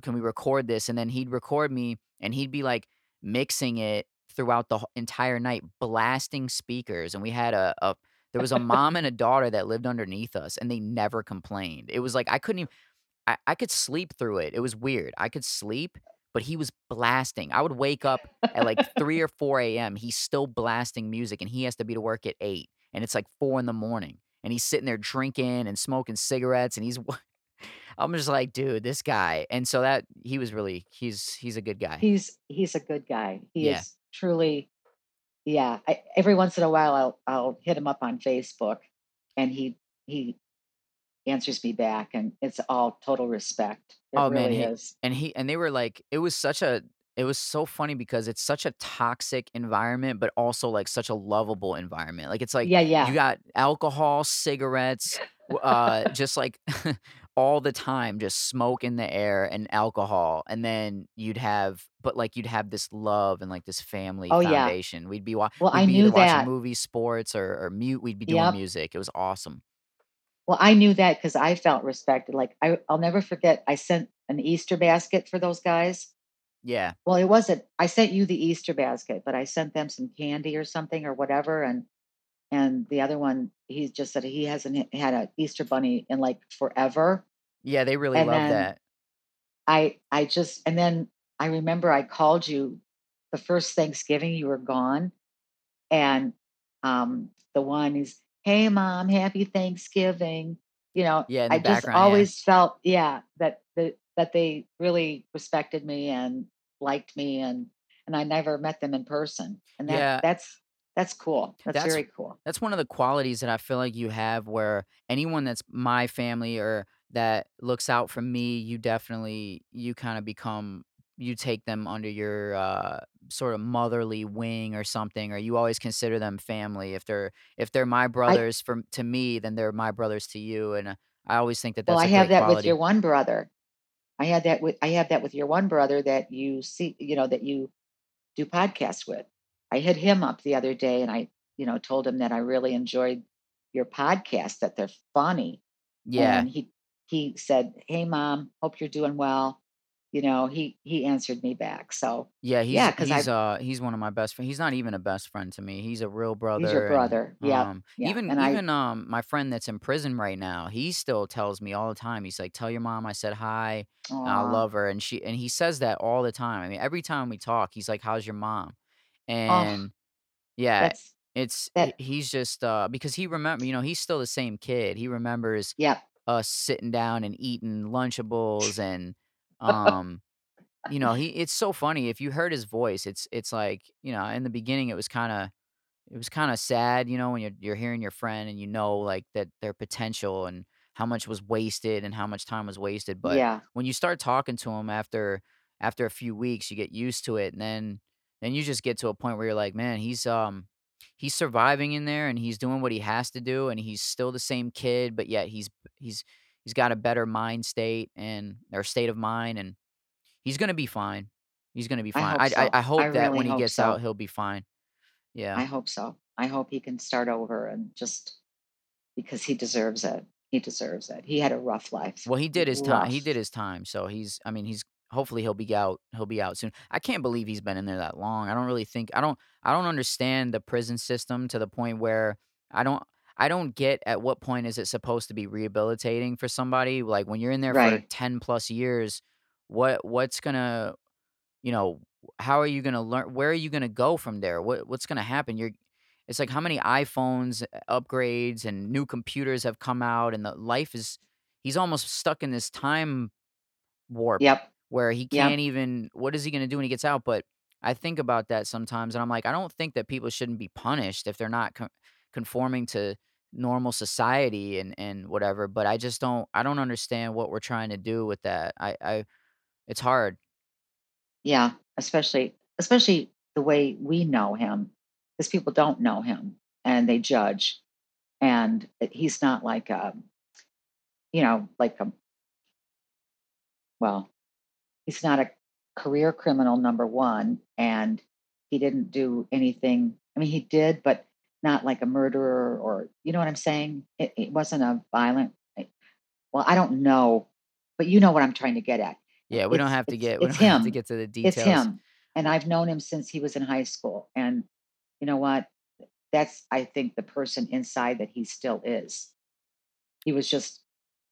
can we record this?" And then he'd record me, and he'd be, like, mixing it throughout the entire night, blasting speakers, and we had a a there was a <laughs> mom and a daughter that lived underneath us, and they never complained. It was like I couldn't even I I could sleep through it. It was weird. I could sleep, but he was blasting. I would wake up at, like, 3 or <laughs> 4 AM, he's still blasting music, and he has to be to work at 8, and it's, like, 4 in the morning, and he's sitting there drinking and smoking cigarettes, and he's <laughs> I'm just like, "Dude, this guy." And so that he was really he's he's a good guy. He's he's a good guy. He Yeah. is truly yeah, I every once in a while, I'll I'll hit him up on Facebook, and he he answers me back, and it's all total respect. It Oh, man, he is. and he and they were like it was such a it was so funny because it's such a toxic environment, but also, like, such a lovable environment. Like, it's like Yeah, yeah. you got alcohol, cigarettes, uh, <laughs> just, like, <laughs> all the time, just smoke in the air and alcohol, and then you'd have but, like, you'd have this love and, like, this family Oh, yeah. foundation. We'd be wa Well, we'd I be knew either watching that. movies, sports, or or mu we'd be doing Yep. music. It was awesome. Well, I knew that 'cause I felt respected. Like, I I'll never forget, I sent an Easter basket for those guys. Yeah. Well, it wasn't I sent you the Easter basket, but I sent them some candy or something or whatever, and and the other one, he just said he hasn't had a Easter bunny in, like, forever. Yeah, they really And love that. I I just and then I remember I called you the 1st Thanksgiving you were gone, and, um, the one is, "Hey, mom, happy Thanksgiving." You know, Yeah, I just background, yeah. always felt yeah, that that that they really respected me and liked me, and and I never met them in person, and that Yeah. that's that's cool. That's That's very cool. that's one of the qualities that I feel like you have where anyone that's my family or that looks out for me, you definitely you kinda become you take them under your, uh, sort of motherly wing or something, or you always consider them family. If they're if they're my I brothers from to me, then they're my brothers to you, and, uh, I always think that that's well, I have that with your one brother. I had that with I have that with your one brother that you see, you know, that you do podcasts with. I hit him up the other day and I, you know, told him that I really enjoyed your podcast, that they're funny. Yeah. And he he said, "Hey mom, hope you're doing well." You know, he he answered me back. So, Yeah, yeah, he's cuz he's, I uh, he's one of my best friends. he's not even a best friend to me, he's a real brother. he's your brother, and. Yep. um, Yeah. even And I even, um, my friend that's in prison right now, he still tells me all the time, he's like, "Tell your mom I said hi, I love her," and she and he says that all the time, I mean, every time we talk, he's like, "How's your mom?" Oh, And, yeah, that's it's that he's just, uh because he remember you know, he's still the same kid, he remembers yep. us sitting down and eating Lunchables and, <laughs> um you know, he it's so funny, if you heard his voice, it's it's like, you know, in the beginning, it was kinda it was kinda sad, you know, when you're you're hearing your friend and you know, like, that their potential and how much was wasted and how much time was wasted, but Yeah. when you start talking to him after after a few weeks, you get used to it, and then then you just get to a point where you're like, "Man, he's, um, he's surviving in there, and he's doing what he has to do, and he's still the same kid, but yet he's he's he's got a better mind state and or state of mind, and He's gonna be fine. He's gonna be I fine. hope I I so. I I hope that really when he gets out, he'll be fine. Yeah. I hope so. I hope he can start over and just because he deserves it. He deserves it. He had a rough life. Well, he did his time he did his time, so he's I mean, he's hopefully he'll be out he'll be out soon. I can't believe he's been in there that long. I don't really think I don't I don't understand the prison system to the point where I don't I don't get at what point is it supposed to be rehabilitating for somebody, like, when you're in there for 10 plus years, what what's gonna you know, how are you gonna learn where are you gonna go from there? What what's gonna happen? You're it's like how many iPhones uh, upgrades and new computers have come out and the life is he's almost stuck in this time warp Yep. Where he can't even what is he gonna do when he gets out? But I think about that sometimes and I'm like, I don't think that people shouldn't be punished if they're not co- conforming to normal society and and whatever, but I just don't I don't understand what we're trying to do with that. I I it's hard. Yeah. Especially especially the way we know him. Because people don't know him and they judge. And he's not like a, you know, like a well, he's not a career criminal, number one. And he didn't do anything. I mean, he did, but not like a murderer or you know what I'm saying? It, it wasn't a violent eh, Well, I don't know, but you know what I'm trying to get at. Yeah, we don't have to it's get we it's have to get to the details. It's him. And I've known him since he was in high school. And you know what? That's I think the person inside that he still is. He was just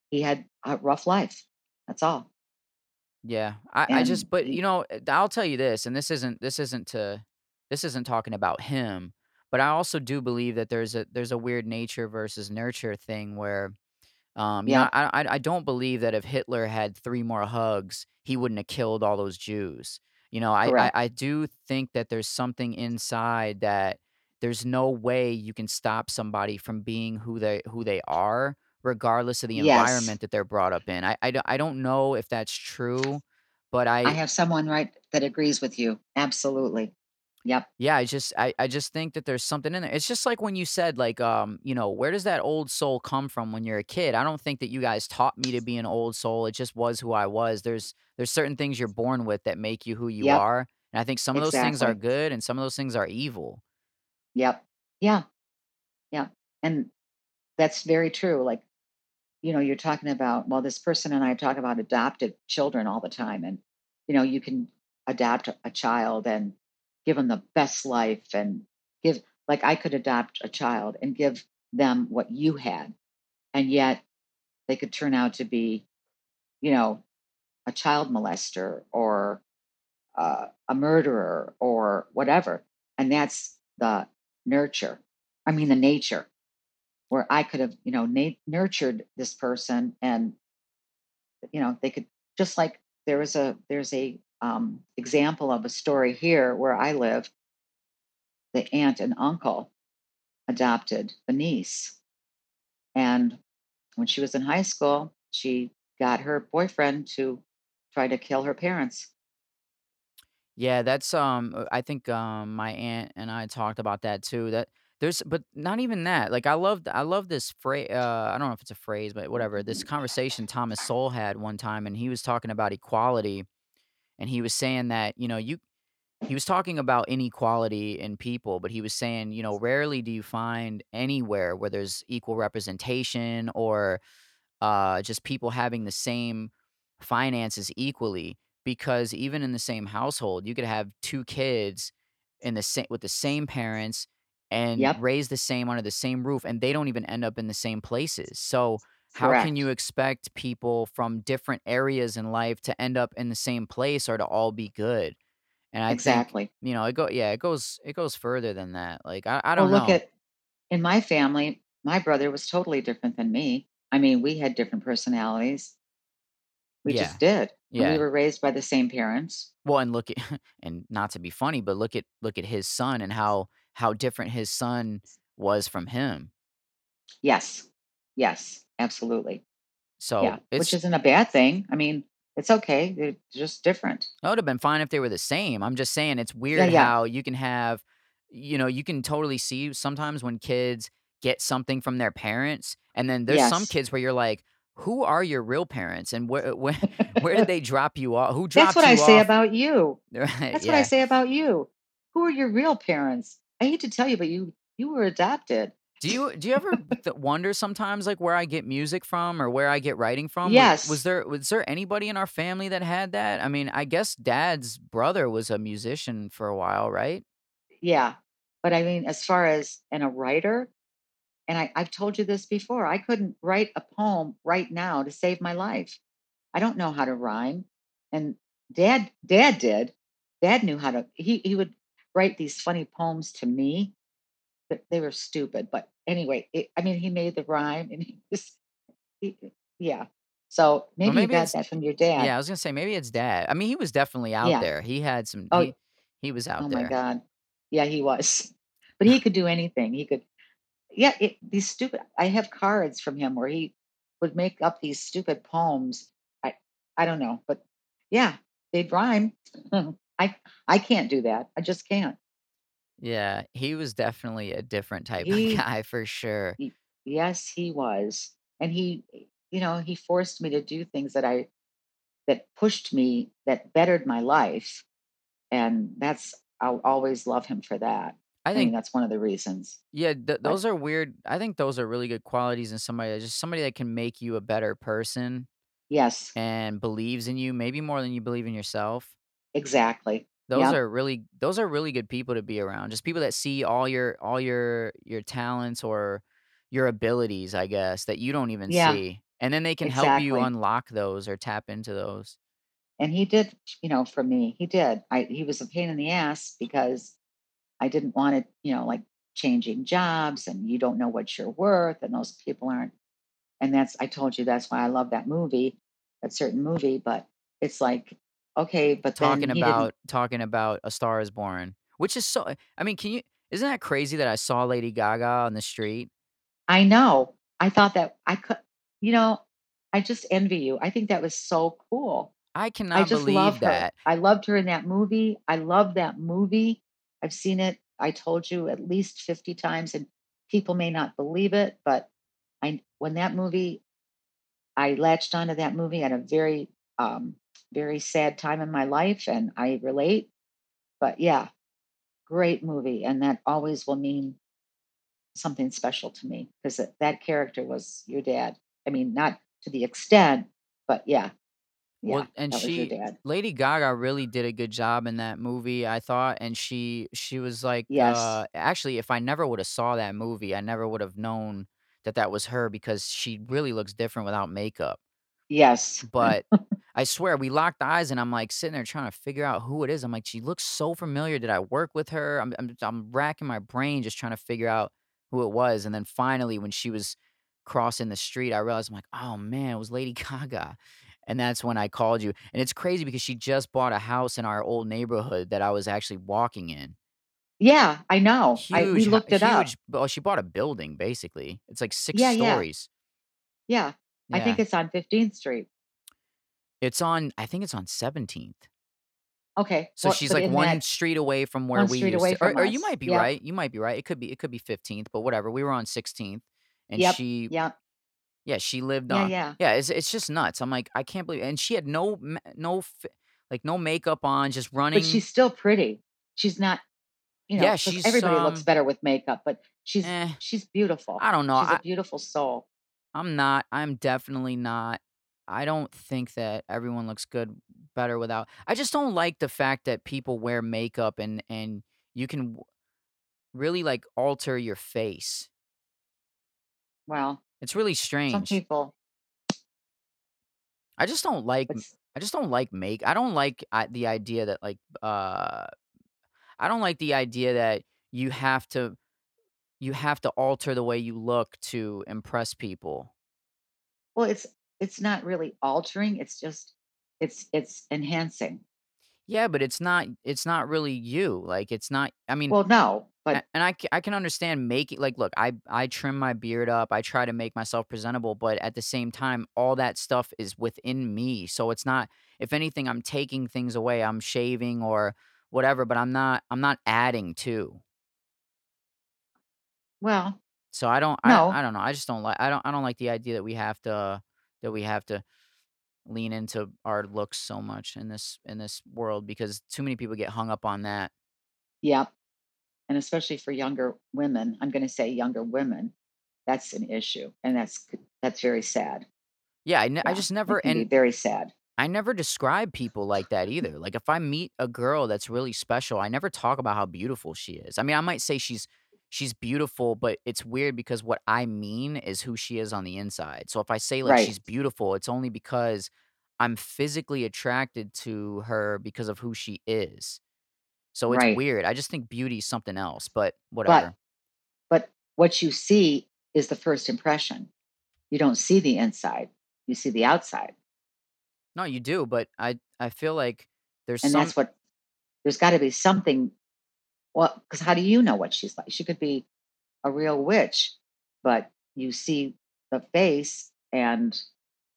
he had a rough life. That's all. Yeah, I I just but, you know, eh, I'll tell you this, and this isn't this isn't to this isn't talking about him, but I also do believe that there's a there's a weird nature versus nurture thing where, um, you know, I I I don't believe that if Hitler had 3 more hugs, he wouldn't have killed all those Jews. You know, I I. I do think that there's something inside that there's no way you can stop somebody from being who they who they are, regardless of the Yes. environment that they're brought up in. I I don't I don't know if that's true, but I I have someone right that agrees with you. Absolutely. Yep. yeah, I just I I just think that there's something in there. It's just like when you said like, um, you know, where does that old soul come from when you're a kid? I don't think that you guys taught me to be an old soul. It just was who I was. There's there's certain things you're born with that make you who you Yep. are, and I think some of those things are good and some of those things are evil. Yep. Yeah. Yeah. And that's very true. Like you know, you're talking about, well, this person and I talk about adopted children all the time. And, you know, you can adopt a child and give them the best life and give, like, I could adopt a child and give them what you had. And yet they could turn out to be, you know, a child molester or uh, a murderer or whatever. And that's the nurture. I mean, the nature where I could have, you know, na- nurtured this person and you know they could just like there is a there's a um, example of a story here where i live the aunt and uncle adopted the niece. And when she was in high school she got her boyfriend to try to kill her parents. Yeah, that's, um, I think, um, my aunt and I talked about that too, that there's but not even that, like, I loved I love this phrase uh, I don't know if it's a phrase, but whatever, this conversation Thomas Sowell had one time, and he was talking about equality, and he was saying that, you know, you he was talking about inequality in people, but he was saying, you know, rarely do you find anywhere where there's equal representation or uh, just people having the same finances equally because even in the same household, you could have 2 kids in the same with the same parents and Yep, raised the same under the same roof, and they don't even end up in the same places. So, how can you expect people from different areas in life to end up in the same place or to all be good? And I think, Exactly. you know, it go yeah, it goes it goes further than that. Like, I I don't look know. at in my family, my brother was totally different than me. I mean, we had different personalities. We Yeah. just did. And we were raised by the same parents. Well, and look at <laughs> and not to be funny, but look at look at his son and how how different his son was from him. Yes. Yes, absolutely. So, Yeah, which isn't a bad thing. I mean, it's okay. They're just different. it would have been fine if they were the same. I'm just saying it's weird yeah. how you can have you know, you can totally see sometimes when kids get something from their parents, and then there's some kids where you're like, "Who are your real parents, and where where <laughs> where did they <laughs> drop you off? Who dropped? That's what I you say about you. Right, <laughs> That's what I say about you. Who are your real parents? I hate to tell you, but you you were adopted. Do you do you ever <laughs> wonder sometimes, like, where I get music from or where I get writing from? Was was there was there anybody in our family that had that? I mean, I guess dad's brother was a musician for a while, right? Yeah. But I mean, as far as and a writer, and I, I've told you this before, I couldn't write a poem right now to save my life. I don't know how to rhyme. And dad, dad did. Dad knew how to he he would write these funny poems to me, but they were stupid. But anyway, it, I mean, he made the rhyme and <laughs> he was he, yeah. So Or maybe you got that from your dad. yeah. I was gonna say maybe it's dad. I mean, he was definitely out Yeah. there. He had some Oh, he he was out there. oh my. God. Yeah, he was. <laughs> But he <laughs> could do anything. He could Yeah, it these stupid I have cards from him where he would make up these stupid poems. I I don't know, but yeah, they'd rhyme. I I can't do that. I just can't. Yeah, he was definitely a different type of <laughs> guy for sure. he yes, he was. And he eh, you know, he forced me to do things that I that pushed me that bettered my life and that's I'll always love him for that. I I think that's one of the reasons. yeah, th But those are weird I think those are really good qualities in somebody that just somebody that can make you a better person yes, and believes in you, maybe more than you believe in yourself. Exactly. Those Yep. are really those are really good people to be around. Just people that see all your all your your talents or your abilities, I guess, that you don't even Yeah, see. And then they can help you exactly. unlock those or tap into those. And he did, you know, for me, he did. I he was a pain in the ass because I didn't want it, you know, like changing jobs and you don't know what you're worth and those people aren't. And that's I told you that's why I love that movie, that certain movie, but it's like, okay, but Talking about talking about A Star Is Born, which is so I mean, can you isn't that crazy that I saw Lady Gaga on the street? I know. I thought that I could you know, I just envy you. I think that was so cool. I cannot I just love believe her. that. I loved her in that movie. I love that movie. I've seen it, I told you, at least 50 times, and people may not believe it, but I when that movie I latched onto that movie at a very, um, very sad time in my life, and I relate. But yeah, great movie, and that always will mean something special to me because that that character was your dad. I mean, not to the extent, but yeah, yeah, Well, and that was your she. Lady Gaga really did a good job in that movie, I thought, and she she was like, Yes, uh actually, if I never woulda saw that movie, I never would have known that that was her because she really looks different without makeup. yes. But <laughs> I swear we locked eyes and I'm, like, sitting there trying to figure out who it is. I'm like, "She looks so familiar. Did I work with her?" I'm I'm I'm racking my brain just trying to figure out who it was, and then finally, when she was crossing the street, I realized, I'm like, "Oh, man, it was Lady <laughs> Gaga." And that's when I called you, and it's crazy because she just bought a house in our old neighborhood that I was actually walking in. Yeah, I know. I we looked it up. well, she bought a building, basically. It's like 6 Yeah, yeah, stories. yeah. I think it's on 15th Street. It's on I think it's on 17th. Okay, So well, she's, like, 1 that street away from where 1 we used to or or you might be Yep. right, you might be right, it could be it could be 15th, but whatever, we were on 16th, and Yep, she yep. yeah, she lived Yeah, on yeah. yeah, it's it's just nuts, I'm like, "I can't believe" and she had no no like, no makeup on, just running. But she's still pretty. She's not you know, Yeah, she's, everybody looks um better with makeup, but she's eh, she's beautiful. I don't know, She's a I beautiful soul. I'm not. I'm definitely not. I don't think that everyone looks good better without I just don't like the fact that people wear makeup and and you can really, like, alter your face. Well, It's really strange. some people I just don't like it's I just don't like make I don't like, uh, the idea that, like, uh I don't like the idea that you have to you have to alter the way you look to impress people. well, it's it's not really altering, it's just it's it's enhancing. Yeah, but it's not it's not really you, like, it's not I mean Well, no, but and I I can understand making like, look, I I trim my beard up, I try to make myself presentable, but at the same time, all that stuff is within me, so it's not if anything, I'm taking things away, I'm shaving or whatever, but I'm not I'm not adding to. well, So I don't I no. I don't know, I just don't like I don't I don't like the idea that we have to that we have to lean into our looks so much in this in this world because too many people get hung up on that. Yep, and especially for younger women, I'm gonna say younger women, that's an issue, and that's that's very sad. Yeah, I ne I just never and very sad. I never describe people like that either. Like, if I meet a girl that's really special, I never talk about how beautiful she is. I mean, I might say she's she's beautiful, but it's weird because what I mean is who she is on the inside. So if I say like Right, she's beautiful, it's only because I'm physically attracted to her because of who she is. So it's right, weird. I just think beauty is something else, but but whatever. but what you see is the first impression. You don't see the inside, you see the outside, No, you do, but I I feel like there's and some that's what there's gotta be something Well, because how do you know what she's like? She could be a real witch, but you see the face and,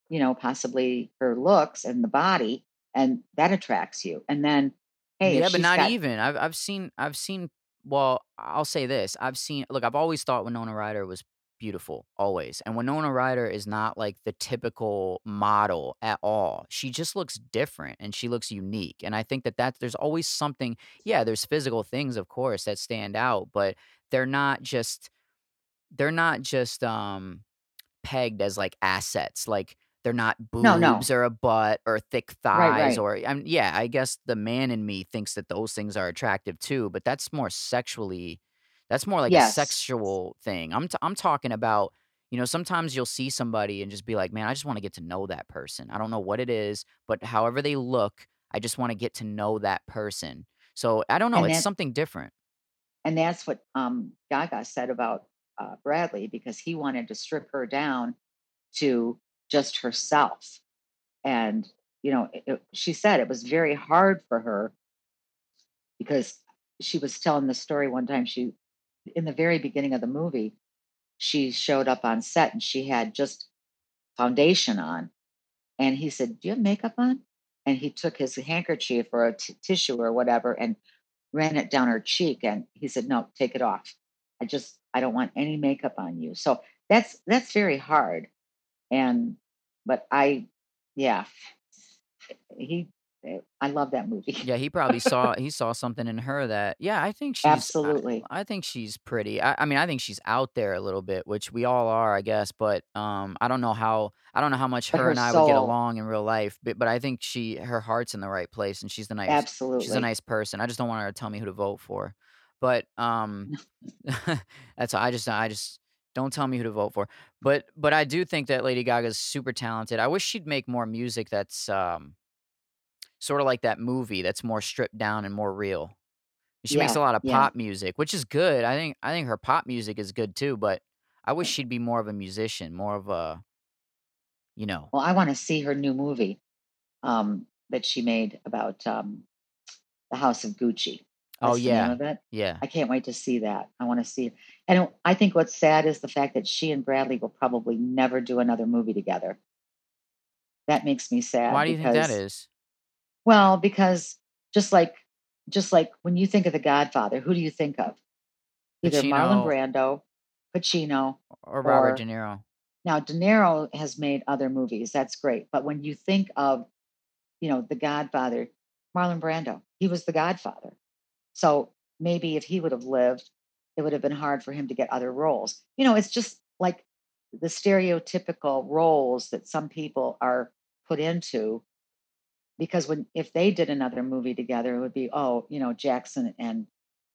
you know, possibly her looks and the body, and that attracts you. And then, hey, Yeah, but not got even. I've I've seen I've seen well, I'll say this. I've seen look, I've always thought Winona Ryder was beautiful, always. And Winona Ryder is not like the typical model at all. She just looks different and she looks unique. And I think that that there's always something yeah, there's physical things, of course, that stand out, but they're not just they're not just um pegged as, like, assets, like, they're not no, no. boobs or a butt or thick thighs right. or I mean, yeah, I guess the man in me thinks that those things are attractive too, but that's more sexually that's more like a sexual thing. I'm t I'm talking about, you know, sometimes you'll see somebody and just be like, "Man, I just wanna get to know that person." I don't know what it is, but however they look, I just wanna get to know that person. So, I don't know, And it's that something different. and that's what um Gaga said about uh, Bradley because he wanted to strip her down to just herself. And, you know, it, it- she said it was very hard for her because she was telling the story one time she in the very beginning of the movie she showed up on set and she had just foundation on. And he said do you have makeup on? And he took his handkerchief or a t- tissue or whatever and ran it down her cheek and he said no take it off. I just i don't want any makeup on you. So that's that's very hard. And but i yeah he i love that movie Yeah, he probably saw <laughs> he saw something in her that yeah, I think she's I absolutely I think she's pretty. I I mean, I think she's out there a little bit, which we all are, I guess, but, um, I don't know how I don't know how much but her her and I would get soul along in real life, but but I think she her heart's in the right place, and she's the nice she's a absolutely nice person. I just don't want her to tell me who to vote for. But, um, <laughs> <laughs> that's I just I just don't tell me who to vote for. But but I do think that Lady Gaga's super talented. I wish she'd make more music that's, um Sorta like that movie that's more stripped down and more real. She makes a lot of yeah pop music, which is good. I think I think her pop music is good too, but I wish she'd be more of a musician, more of a you know well i want to see her new movie um that she made about um The House of Gucci. Oh, That's name yeah. Yeah. I can't wait to see that. I want to see it. And I think what's sad is the fact that she and Bradley will probably never do another movie together. That makes me sad Why do you think that is? Well, because Just like just like when you think of The Godfather, who do you think of? Either Marlon Brando, Pacino, or Robert or De Niro. now De Niro has made other movies. That's great. But when you think of, you know, The Godfather, Marlon Brando, he was the Godfather. So maybe if he would have lived, it would have been hard for him to get other roles. You know, it's just like the stereotypical roles that some people are put into because when if they did another movie together it would be oh you know jackson and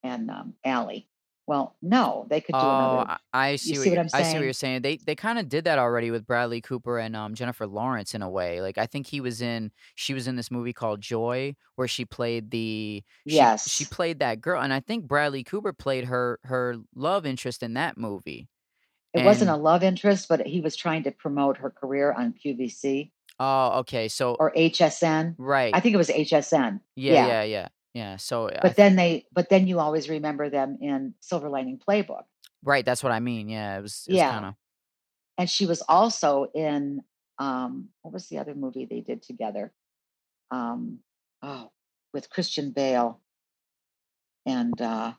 and um, Ally. well no they could do Oh, another I I you see what see what i'm saying. I see what you're saying. They they kinda did that already with Bradley Cooper and, um, Jennifer Lawrence in a way. Like, I think he was in she was in this movie called Joy, where she played the she she played that girl, and I think Bradley Cooper played her her love interest in that movie. it wasn't a love interest but he was trying to promote her career on qvc oh, okay, so or hsn Right. i think it was hsn Yeah, yeah yeah, yeah. Yeah, so but th then they but then you always remember them in silver lining playbook right, that's what I mean, yeah, it was it was yeah kinda and she was also in um what was the other movie they did together um oh with christian bale and uh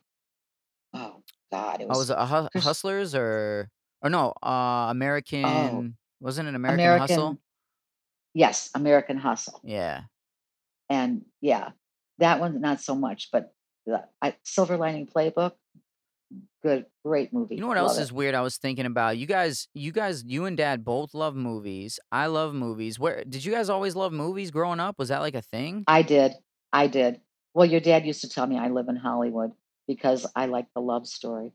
oh god it oh, was was it a Hu Chris, Hustlers or or no, uh, oh American wasn't it American american Hustle? Yes american hustle Yeah. and yeah that one not so much but the I, silver lining playbook good great movie. You know what else love is it weird? I was thinking about you guys. You guys, you and Dad both love movies. I love movies. Where did you guys always love movies growing up? Was that like a thing? i did i did well your dad used to tell me i live in hollywood because i like the love story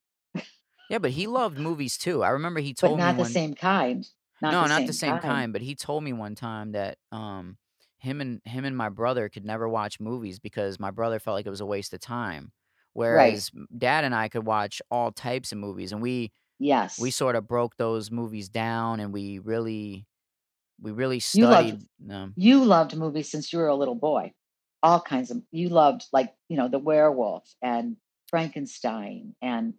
Yeah, but he loved movies too. I remember he but told me not the same kind not No, the not the same kind kind, but he told me one time that um him and him and my brother could never watch movies because my brother felt like it was a waste of time. Whereas m- Dad and I could watch all types of movies, and we yes we sort of broke those movies down, and we really we really you loved studied them. You loved movies since you were a little boy. All kinds of you loved like, you know, The Werewolf and Frankenstein and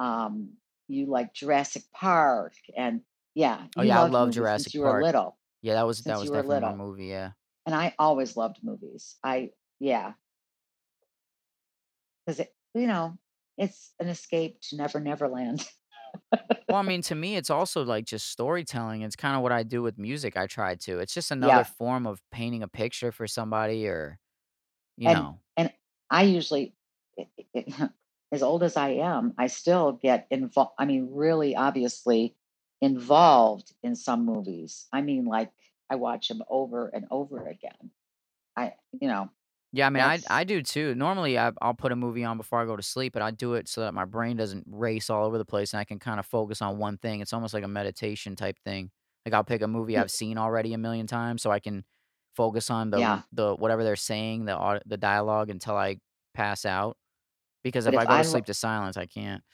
um you like Jurassic Park and yeah, Oh you yeah, I love Jurassic since you were Park. little, Yeah, that was that was you definitely my movie, yeah. And I always loved movies. I yeah, it you know, it's an escape to Never Neverland. Well, I <laughs> mean, to me, it's also, like, just storytelling, it's kinda what I do with music, I try to. It's just another yeah. form of painting a picture for somebody or, you And know and I usually it, it, <laughs> as old as I am, I still get involved. I mean, really, obviously involved in some movies. I mean, like I watch them over and over again. I, you know, Yeah, I mean, I I do too. Normally, I I'll put a movie on before I go to sleep, but I do it so that my brain doesn't race all over the place and I can kinda focus on one thing. It's almost like a meditation type thing. Like, I'll pick a movie I've seen already a million times so I can focus on the yeah. the whatever they're saying, the the dialogue until I pass out, because if if I go I to lo- sleep to silence, I can't.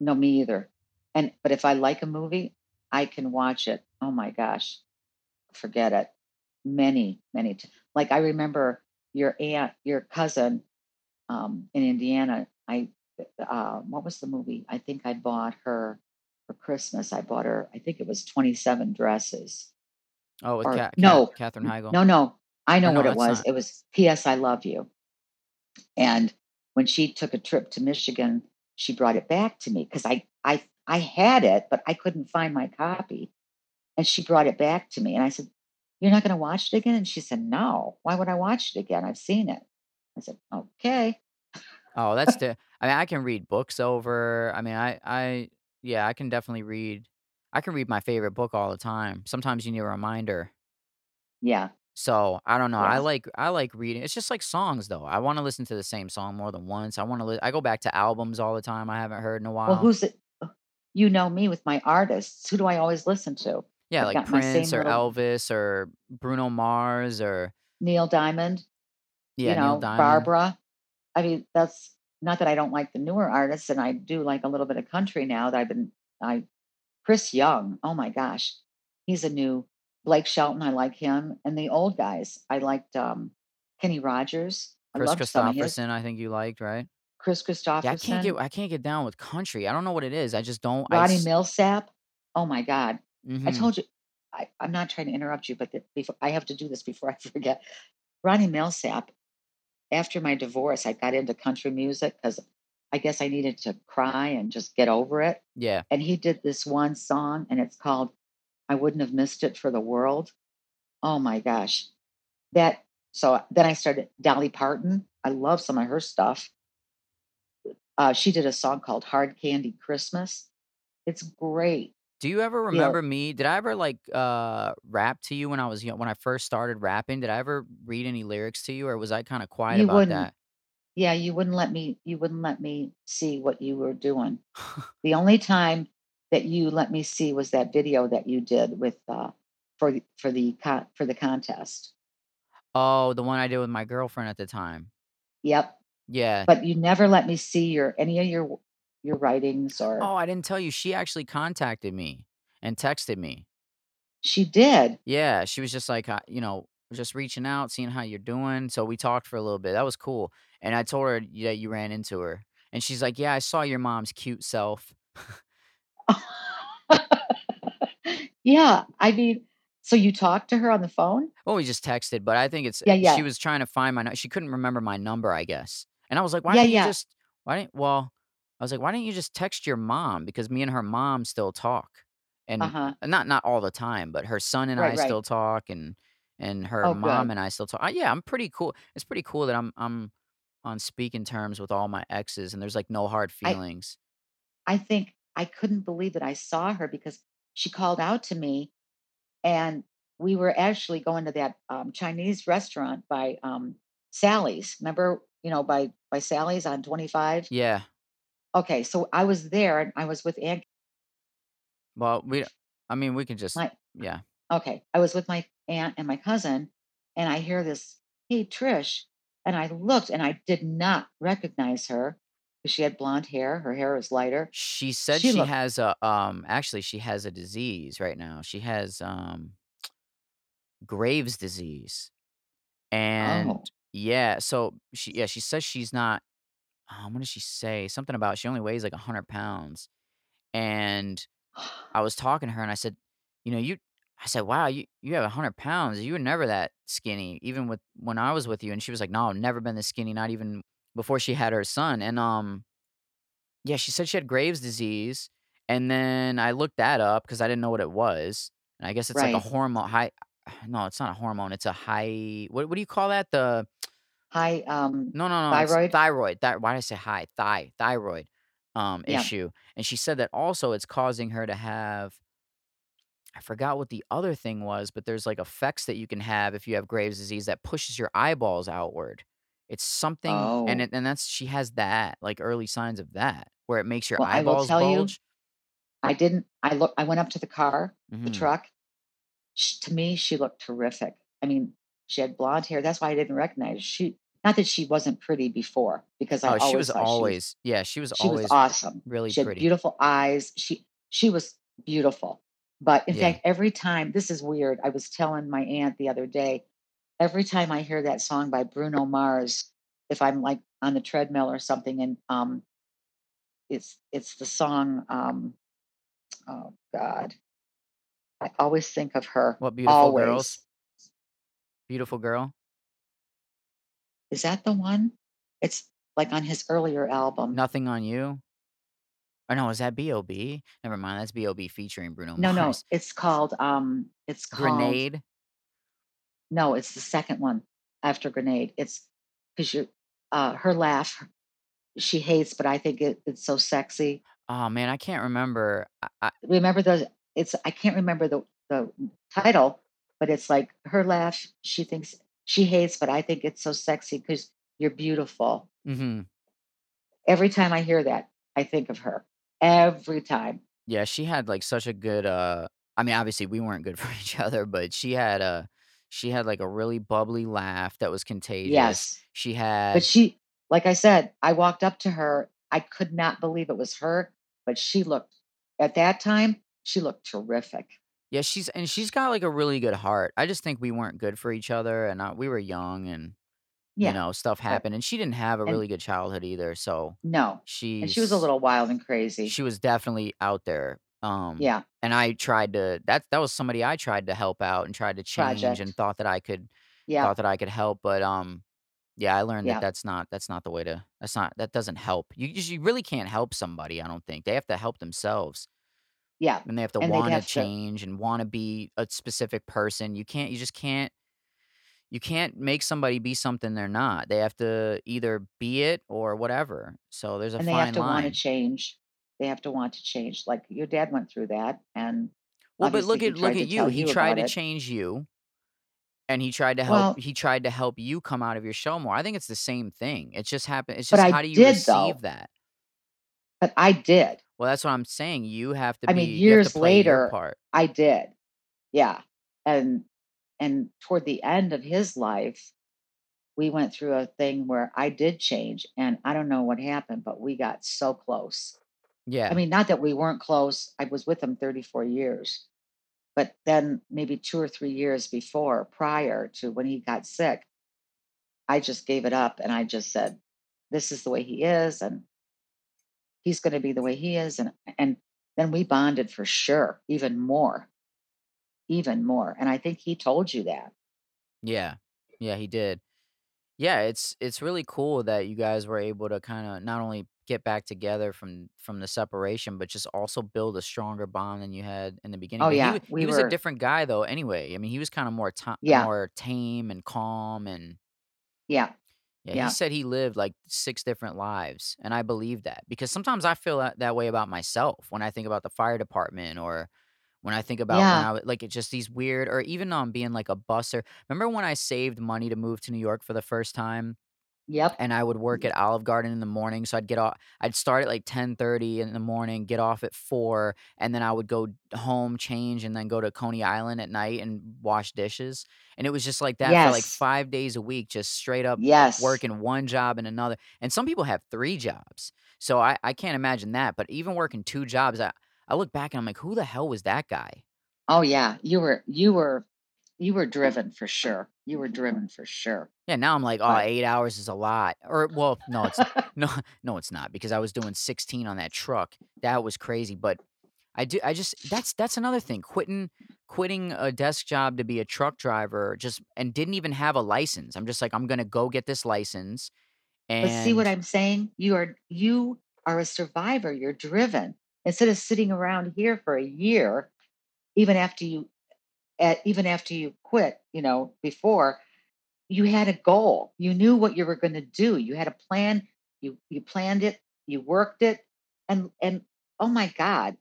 no, me either. And but if I like a movie, I can watch it. Oh my gosh, forget it. Many, many. T- like I remember your aunt, your cousin um, in Indiana. I uh, what was the movie? I think I bought her for Christmas. I bought her. I think it was twenty seven dresses. Oh, with Or Cat no, Katherine Heigl. no, no. I know Or what it was. not It was P.S. I love you. And when she took a trip to Michigan, she brought it back to me because I I I had it, but I couldn't find my copy. And she brought it back to me, and I said, "You're not going to watch it again?" And she said, "No. Why would I watch it again? I've seen it." I said, "Okay." Oh, that's the I mean, I can read books over I mean, I I yeah, I can definitely read I can read my favorite book all the time. Sometimes you need a reminder. Yeah, So, I don't know, I like I like reading it's just like songs, though. I wanna listen to the same song more than once. I wanna li I go back to albums all the time I haven't heard in a while. Well, who's it? You know me with my artists. Who do I always listen to? Yeah, I've like Prince or little Elvis or Bruno Mars or Neil Diamond, you yeah, Neil know. Barbara. I mean, that's not that I don't like the newer artists, and I do like a little bit of country now that I've been I Chris Young, oh my gosh. He's a new Blake Shelton, I like him. And the old guys, I liked um Kenny Rogers. I Chris loved some his. Kristofferson, I think you liked, right? Chris Yeah, I can't get I can't get down with country. I don't know what it is. I just don't I Roddy s Milsap. Oh my God. I Mhm. told you, I, I'm not trying to interrupt you, but the, before I have to do this before <laughs> I forget. Ronnie Milsap. after my divorce, I got into country music because I guess I needed to cry and just get over it. Yeah. And he did this one song, and it's called "I Wouldn't Have Missed It for the World." Oh my gosh, that. So then I started Dolly Parton. I love some of her stuff. Uh, she did a song called "Hard Candy Christmas." It's great. Do you ever You know, remember me did I ever, like, uh, rap to you when I was young when I first started rapping? Did I ever read any lyrics to you, or was I kinda quiet you about that? Yeah, you wouldn't let me. You wouldn't let me see what you were doing. <laughs> The only time that you let me see was that video that you did with, uh, for for the for the contest. Oh, the one I did with my girlfriend at the time. Yep, Yeah. but you never let me see your any of your your writings or Oh, I didn't tell you, she actually contacted me and texted me. she did. Yeah, she was just like, uh, you know, just reaching out, seeing how you're doing, so we talked for a little bit, that was cool, and I told her that you ran into her, and she's like, "Yeah, I saw your mom's cute self." <laughs> Yeah, I mean, so you talked to her on the phone? Well, we just texted, but I think it's Yeah, she was trying to find my she couldn't remember my number, I guess, and I was like, "Why Yeah, didn't you just why didn't" well, I was like, "Why didn't you just text your mom?" Because me and her mom still talk, and, Uh-huh. uh, not not all the time, but her son and Right, I right. still talk, and and her Oh, mom good. and I still talk uh, yeah, I'm pretty cool it's pretty cool that I'm I'm on speaking terms with all my exes, and there's, like, no hard I feelings. I think I couldn't believe that I saw her because she called out to me and we were actually going to that um, Chinese restaurant by um, Sally's. Remember, you know, by by Sally's on 25. Yeah, Okay, so I was there and I was with Aunt well, we I mean, we can just my yeah. okay, I was with my aunt and my cousin, and I hear this, "Hey, Trish," and I looked and I did not recognize her because she had blonde hair. Her hair was lighter. She said She she looked. has a, um actually, she has a disease right now. She has, um, Graves' disease, and Oh, yeah, so she yeah, she says she's not um, what did she say? Something about she only weighs, like, 100 pounds, and I was talking to her and I said, "You know, you" I said, "Wow, you you have 100 pounds. You were never that skinny, even with when I was with you." And she was like, "No, I've never been this skinny, not even before she had her son." And, um Yeah, she said she had Graves' disease, and then I looked that up because I didn't know what it was, and I guess it's like a hormone high <sighs> no, it's not a hormone, it's a high what what do you call that? The Hi, um, no, no, no, it's thyroid. thyroid, thy why did I say high? Thigh thyroid, um, Yeah. issue, and she said that also it's causing her to have I forgot what the other thing was, but there's, like, effects that you can have if you have Graves' disease that pushes your eyeballs outward. It's something and Oh. it and that's she has that, like, early signs of that, where it makes your Well, I will eyeballs tell you, bulge. I didn't I look I went up to the car, the Mhm. truck. Sh to me, she looked terrific. I mean, she had blonde hair, that's why I didn't recognize her. She not that she wasn't pretty before, because I Oh, she was always she was always yeah, she was she was always awesome. really She had pretty. beautiful eyes. She she was beautiful. But in Yeah. fact, every time this is weird, I was telling my aunt the other day, every time I hear that song by Bruno Mars, if I'm, like, on the treadmill or something and, um, it's it's the song, um, oh god. I always think of her, What Beautiful Girls? Beautiful Girl? Is that the one? It's, like, on his earlier album. Nothing on You? Or no, is that B.O.B.? Never mind, that's B.O.B. featuring Bruno No, no, Mars. it's called, um, it's called Grenade? no, it's the 2nd one after Grenade. It's because you uh, her laugh, she hates, but I think it it's so sexy. Oh, man, I can't remember. I I Remember the it's I can't remember the the title, but it's like her laugh, she thinks she hates, but I think it's so sexy because you're beautiful. mhm. Every time I hear that, I think of her. Every time. Yeah, she had, like, such a good, uh I mean, obviously, we weren't good <laughs> for each other, but she had a she had, like, a really bubbly laugh that was contagious. Yes. She had. But she like I said, I walked up to her, I could not believe it was her, but she looked at that time, she looked terrific. Yeah, she's and she's got, like, a really good heart. I just think we weren't good for each other, and, uh, we were young and, you Yeah, know, stuff but happened, and she didn't have a and really good childhood either, so no, and she was a she's little wild and crazy. she was definitely out there, um, Yeah, and I tried to that that was somebody I tried to help out and tried to change and project. thought that I could Yeah, thought that I could help, but, um Yeah, I learned that Yeah. that's not that's not the way to that's not that doesn't help. You just you really can't help somebody, I don't think. They have to help themselves, Yeah. and they have to And wanna change and wanna be a specific person. You can't you just can't you can't make somebody be something they're not. They have to either be it or whatever. So there's a and they have to wanna change. They have to want to change. Like, your dad went through that, and Well, but look at look at you. He you tried to it. change you, and he tried to help Well, he tried to help you come out of your shell more. I think it's the same thing. It's just happened. it's just I how do you did receive though. that? But I did. Well, that's what I'm saying. You have to I mean, be to years later, part. I did. Yeah. And and toward the end of his life, we went through a thing where I did change, and I don't know what happened, but we got so close. Yeah. I mean, not that we weren't close. I was with him 34 years, but then maybe 2 or 3 years before, prior to when he got sick, I just gave it up and I just said, "This is the way he is, and he's gonna be the way he is," and and then we bonded for sure, even more, even more, and I think he told you that. Yeah. Yeah, he did. Yeah, it's it's really cool that you guys were able to kinda not only get back together from from the separation, but just also build a stronger bond than you had in the beginning. Oh, But yeah, wa we he was a different guy though anyway. I mean, he was kinda more ta Yeah, more tame and calm and yeah, yeah, he said he lived like 6 different lives, and I believe that because sometimes I feel that that way about myself when I think about the fire department or when I think about when Yeah, I w like, it's just these weird or even on being like a busser. Remember when I saved money to move to New York for the first time? Yep, And I would work mm. at Olive Garden in the morning, so I'd get off I'd start at, like, 10:30 in the morning, get off at 4, and then I would go home, change, and then go to Coney Island at night and wash dishes, and it was just like that for, like, yes, 5 days a week, just straight up yes. working one job and another, and some people have 3 jobs, so I I can't imagine that, but even working 2 jobs, I I look back and I'm like, "Who the hell was that guy?" Oh, yeah, you were you were you were driven for sure. You were <laughs> driven for sure, Yeah, now I'm like, "Oh, but 8 hours is a lot." Or well, no, it's <laughs> <laughs> no no, it's not because I was doing 16 on that truck. That was crazy, but I do I just that's that's another thing, quitting quitting a desk job to be a truck driver just and didn't even have a license. I'm just like, "I'm gonna go get this license," but see what I'm saying? You are you are a survivor, you're driven. Instead of sitting around here for a year, even after you at even after you quit, you know, before, you had a goal. You knew what you were gonna do. You had a plan. You you planned it, you worked it, and and oh my God,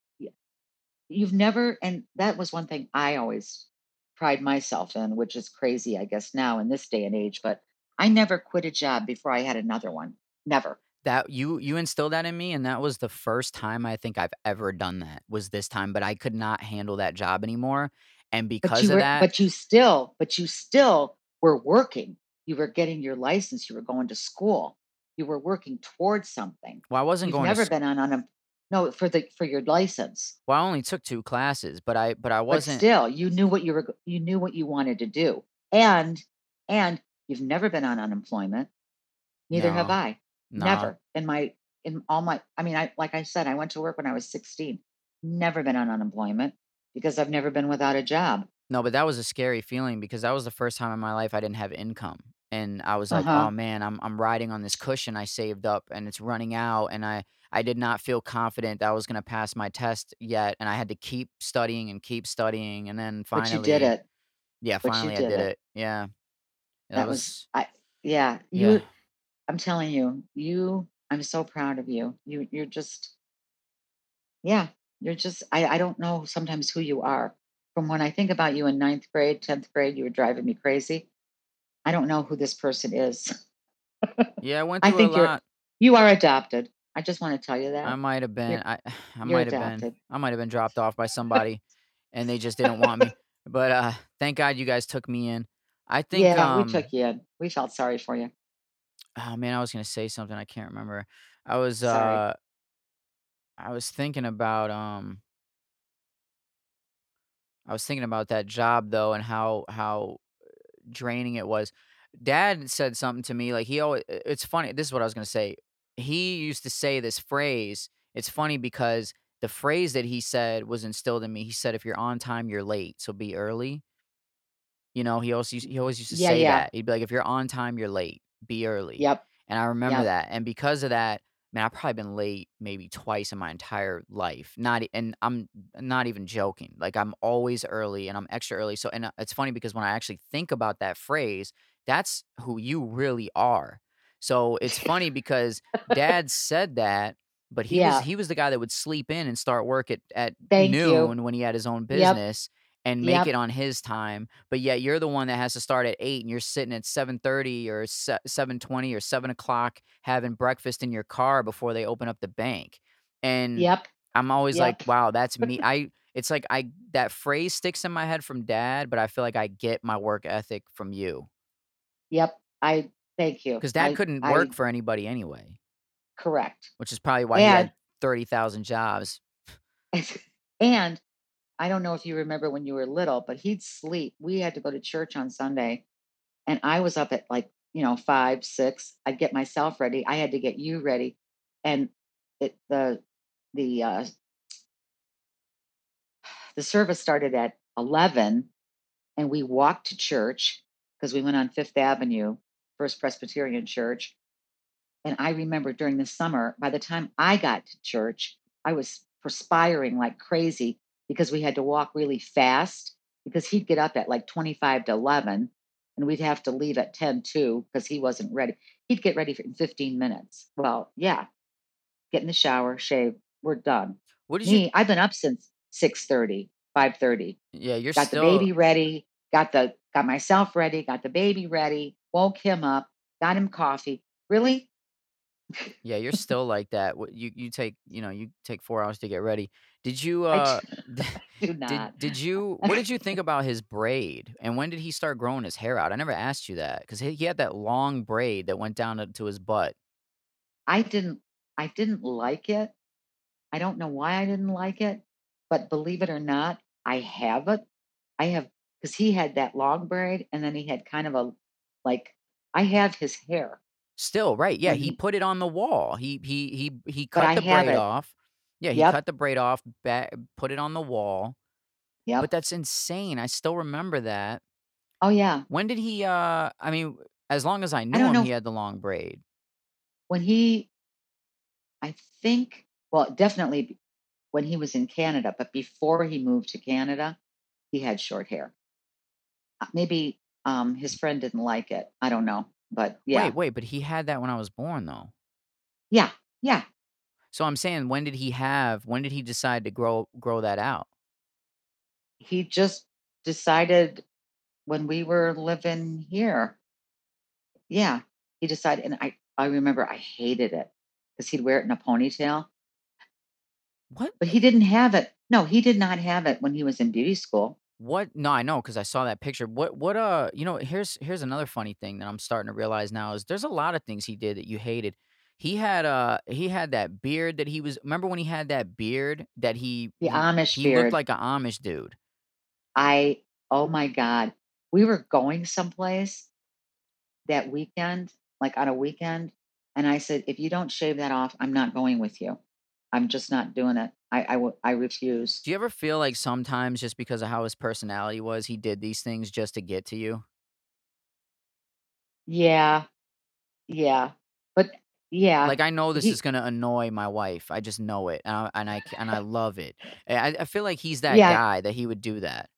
you've never and that was one thing I always pride myself in, which is crazy, I guess, now in this day and age, but I never quit a job before I had another one. Never. that you you instilled that in me, and that was the first time I think I've ever done that, was this time, but I could not handle that job anymore, and because of were that but you still but you still were working. You were getting your license, you were going to school. You were working towards something. well, I wasn't You've going to never been on unem no, for the for your license, well, I only took 2 classes, but I but I wasn't still, you knew what you were you knew what you wanted to do. And and you've never been on unemployment, neither have I. no. Never. In my in all my I mean, I like I said, I went to work when I was 16. Never been on unemployment because I've never been without a job. No, but that was a scary feeling because that was the first time in my life I didn't have income, and I was like, "Oh, Uh-huh. man, I'm I'm riding on this cushion I saved up, and it's running out," and I I did not feel confident that I was gonna pass my test yet, and I had to keep studying and keep studying, and then finally But you did it. yeah, But finally I did did it. it. Yeah. That That was was I yeah, yeah. you I'm telling you, you I'm so proud of you. You you're just yeah, you're just I I don't know sometimes who you are. From when I think about you in ninth grade, 10th grade, you were driving me crazy. I don't know who this person is. <laughs> Yeah, I <laughs> went I through a think you're lot. you are adopted. I just want to tell you that. I might have You're been I <sighs> I might have been, I might have been dropped off by <laughs> somebody, and they just didn't want me, but, uh, thank God you guys took me in. I think, Yeah, we took um you in. We felt sorry for you. Oh, man, I was gonna say something, I can't remember. I was, Sorry. uh I was thinking about, um I was thinking about that job, though, and how how draining it was. Dad said something to me, like, he always it's funny, this is what I was gonna say. He used to say this phrase, it's funny because the phrase that he said was instilled in me. He said, "If you're on time, you're late, so be early." You know, he always used he always used to Yeah, say yeah. that. He'd be like, "If you're on time, you're late." be early, Yep. and I remember Yep. that, and because of that, man, I've probably been late maybe twice in my entire life, not and I'm not even joking, like, I'm always early and I'm extra early, so and, uh, it's funny because when I actually think about that phrase, that's who you really are. So, it's funny <laughs> because dad said that, but he was he was the guy that would sleep in and start work at at Thank you. noon when he had his own Yep. And make it on his time, but yet you're the one that has to start at 8 and you're sitting at 7:30 or 7:20 or 7 o'clock having breakfast in your car before they open up the bank, and Yep. I'm always like, "Wow, that's me." <laughs> I it's like I that phrase sticks in my head from dad, but I feel like I get my work ethic from you. Yep. I thank you. 'Cause dad I couldn't work I for anybody anyway. Correct. Which is probably why he And had 30,000 jobs. <laughs> and I don't know if you remember when you were little, but he'd sleep. We had to go to church on Sunday, and I was up at, like, you know, 5, 6. I'd get myself ready. I had to get you ready, and it the the, uh the service started at 11, and we walked to church because we went on 5th Avenue, First Presbyterian Church, and I remember during the summer, by the time I got to church, I was perspiring like crazy because we had to walk really fast because he'd get up at, like, 25 to 11, and we'd have to leave at 10 too because he wasn't ready. He'd get ready for in 15 minutes. Well, yeah. Get in the shower, shave, we're done. What did you Me, I've been up since 6:30, 5:30. Yeah, you're Got the baby ready, got the got myself ready, got the baby ready, woke him up, got him coffee. Really? Yeah, you're still like that. You you take you know, you take 4 hours to get ready. Did you, uh, do <laughs> do did not. did you what did you think <laughs> about his braid, and when did he start growing his hair out? I never asked you that 'cause he he had that long braid that went down to to his butt. I didn't I didn't like it. I don't know why I didn't like it, but believe it or not, I have it. I have cuz he had that long braid, and then he had kind of a like I have his hair. Still, right, yeah, he he put it on the wall. He he he he cut the braid off. Yeah, he Yep. cut the braid off, ba put it on the wall. Yeah. But that's insane, I still remember that. Oh, yeah. When did he, uh I mean, as long as I I knew don't him, know he had the long braid. When he I think well, definitely b when he was in Canada, but before he moved to Canada, he had short hair. Uh, maybe, um, his friend didn't like it. I don't know, but Wait, yeah. wait, but he had that when I was born, though. Yeah, yeah. So, I'm saying, when did he have when did he decide to grow grow that out? He just decided when we were living here. Yeah, he decided and I I remember I hated it because he'd wear it in a ponytail. What? But he didn't have it no, he did not have it when he was in beauty school. What no, I know because I saw that picture. What what, uh you know, here's here's another funny thing that I'm starting to realize now is there's a lot of things he did that you hated. He had, uh he had that beard that he was remember when he had that beard that he The he Amish he looked like an Amish dude. I oh my god. We were going someplace that weekend, like, on a weekend, and I said, "If you don't shave that off, I'm not going with you. I'm just not doing it." I I w I refuse. Do you ever feel like sometimes just because of how his personality was, he did these things just to get to you? Yeah. Yeah. Yeah. Like, I know this is gonna annoy my wife, I just know it, and I and I and I love it. Eh, I I feel like he's that Yeah. guy that he would do that.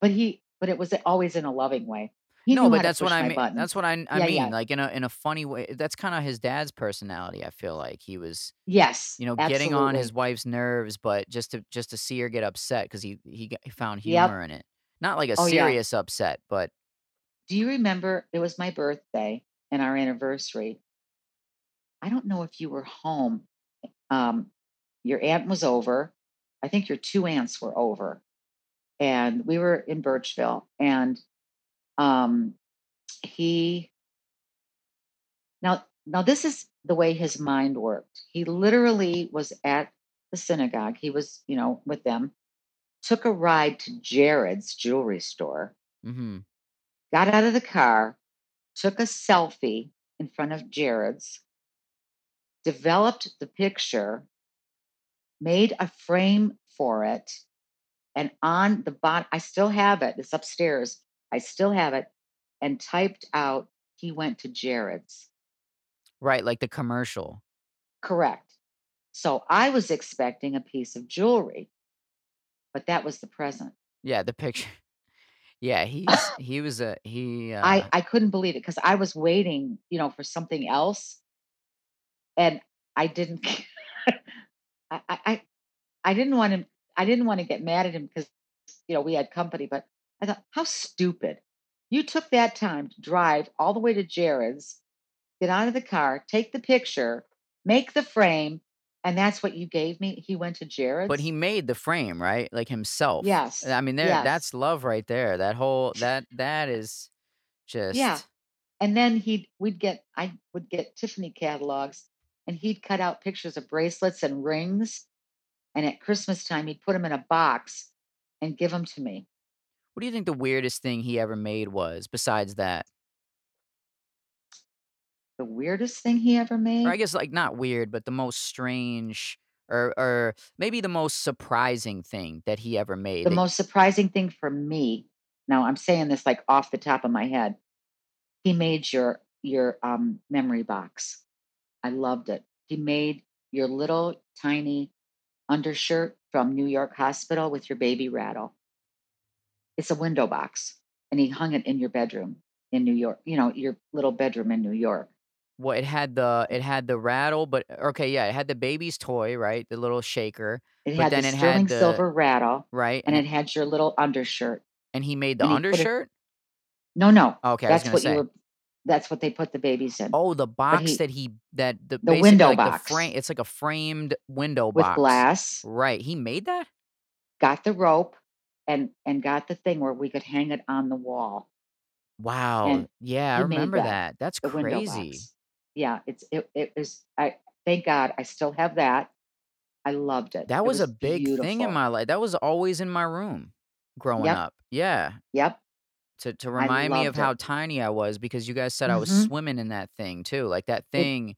But he but it was always in a loving way. He No, but to that's what I my mea that's what I I Yeah, mean, yeah. like, in a in a funny way that's kinda his dad's personality, I feel like. He was, Yes, you know, getting on his wife's nerves, but just to just to see her get upset because he he found Yep. humor in it. Not like a Oh, yeah. serious upset, but Do you remember it was my birthday and our anniversary. I don't know if you were home. Um, your aunt was over. I think your 2 aunts were over, and we were in Birchville, and, um, he now now this is the way his mind worked. He literally was at the synagogue, he was, you know, with them, took a ride to Jared's jewelry store Mhm. got out of the car, took a selfie in front of Jared's developed the picture made a frame for it, and on the bot I still have it, it's upstairs, I still have it, and typed out, he went to Jared's. Right, like the commercial. Correct. So I was expecting a piece of jewelry, but that was the present. Yeah, the picture. <laughs> Yeah, he's <laughs> he was a he, Uh... I I couldn't believe it because I was waiting, you know, for something else, and I didn't <laughs> I I I didn't want him I didn't wanna get mad at him because, you know, we had company, but I thought, "How stupid. You took that time to drive all the way to Jared's, get out of the car, take the picture, make the frame, and that's what you gave me?" He went to Jared's, but he made the frame, right? Like, himself. Yes. I mean, there Yes. that's love right there. That whole that that is just Yeah. And then he'd we'd get I would get Tiffany catalogs, and he'd cut out pictures of bracelets and rings, and at Christmas time, he'd put them in a box and give them to me. what do you think the weirdest thing he ever made was besides that? The weirdest thing he ever made? Or I guess, like, not weird, but the most strange or or maybe the most surprising thing that he ever made The that most surprising thing for me now I'm saying this, like, off the top of my head, he made your your, um, memory box. I loved it. He made your little tiny undershirt from New York Hospital with your baby rattle. It's a window box, and he hung it in your bedroom in New York, you know, your little bedroom in New York. Well, it had the it had the rattle, but uh, okay, yeah, it had the baby's toy, right? The little shaker, It but had the then it had sterling the silver rattle, right, and and it it had your little undershirt, and he made the and put it undershirt? No, no, Okay, I was that's what you were that's what they put the babies in. Oh, the box he that he that the the window like, the frame box it's like a framed window with box. glass, Right, he made that? got the rope, and and got the thing where we could hang it on the wall, Wow, and yeah, I remember that, that. That's the crazy. box. Yeah, it's it it was I thank God I still have that. I loved it. That It was a was big thing in my life. That was always in my room growing Yep, up. Yeah, yep, to to remind me of how tiny I was because you guys said I was Mhm. swimming in that thing too. Like, that It thing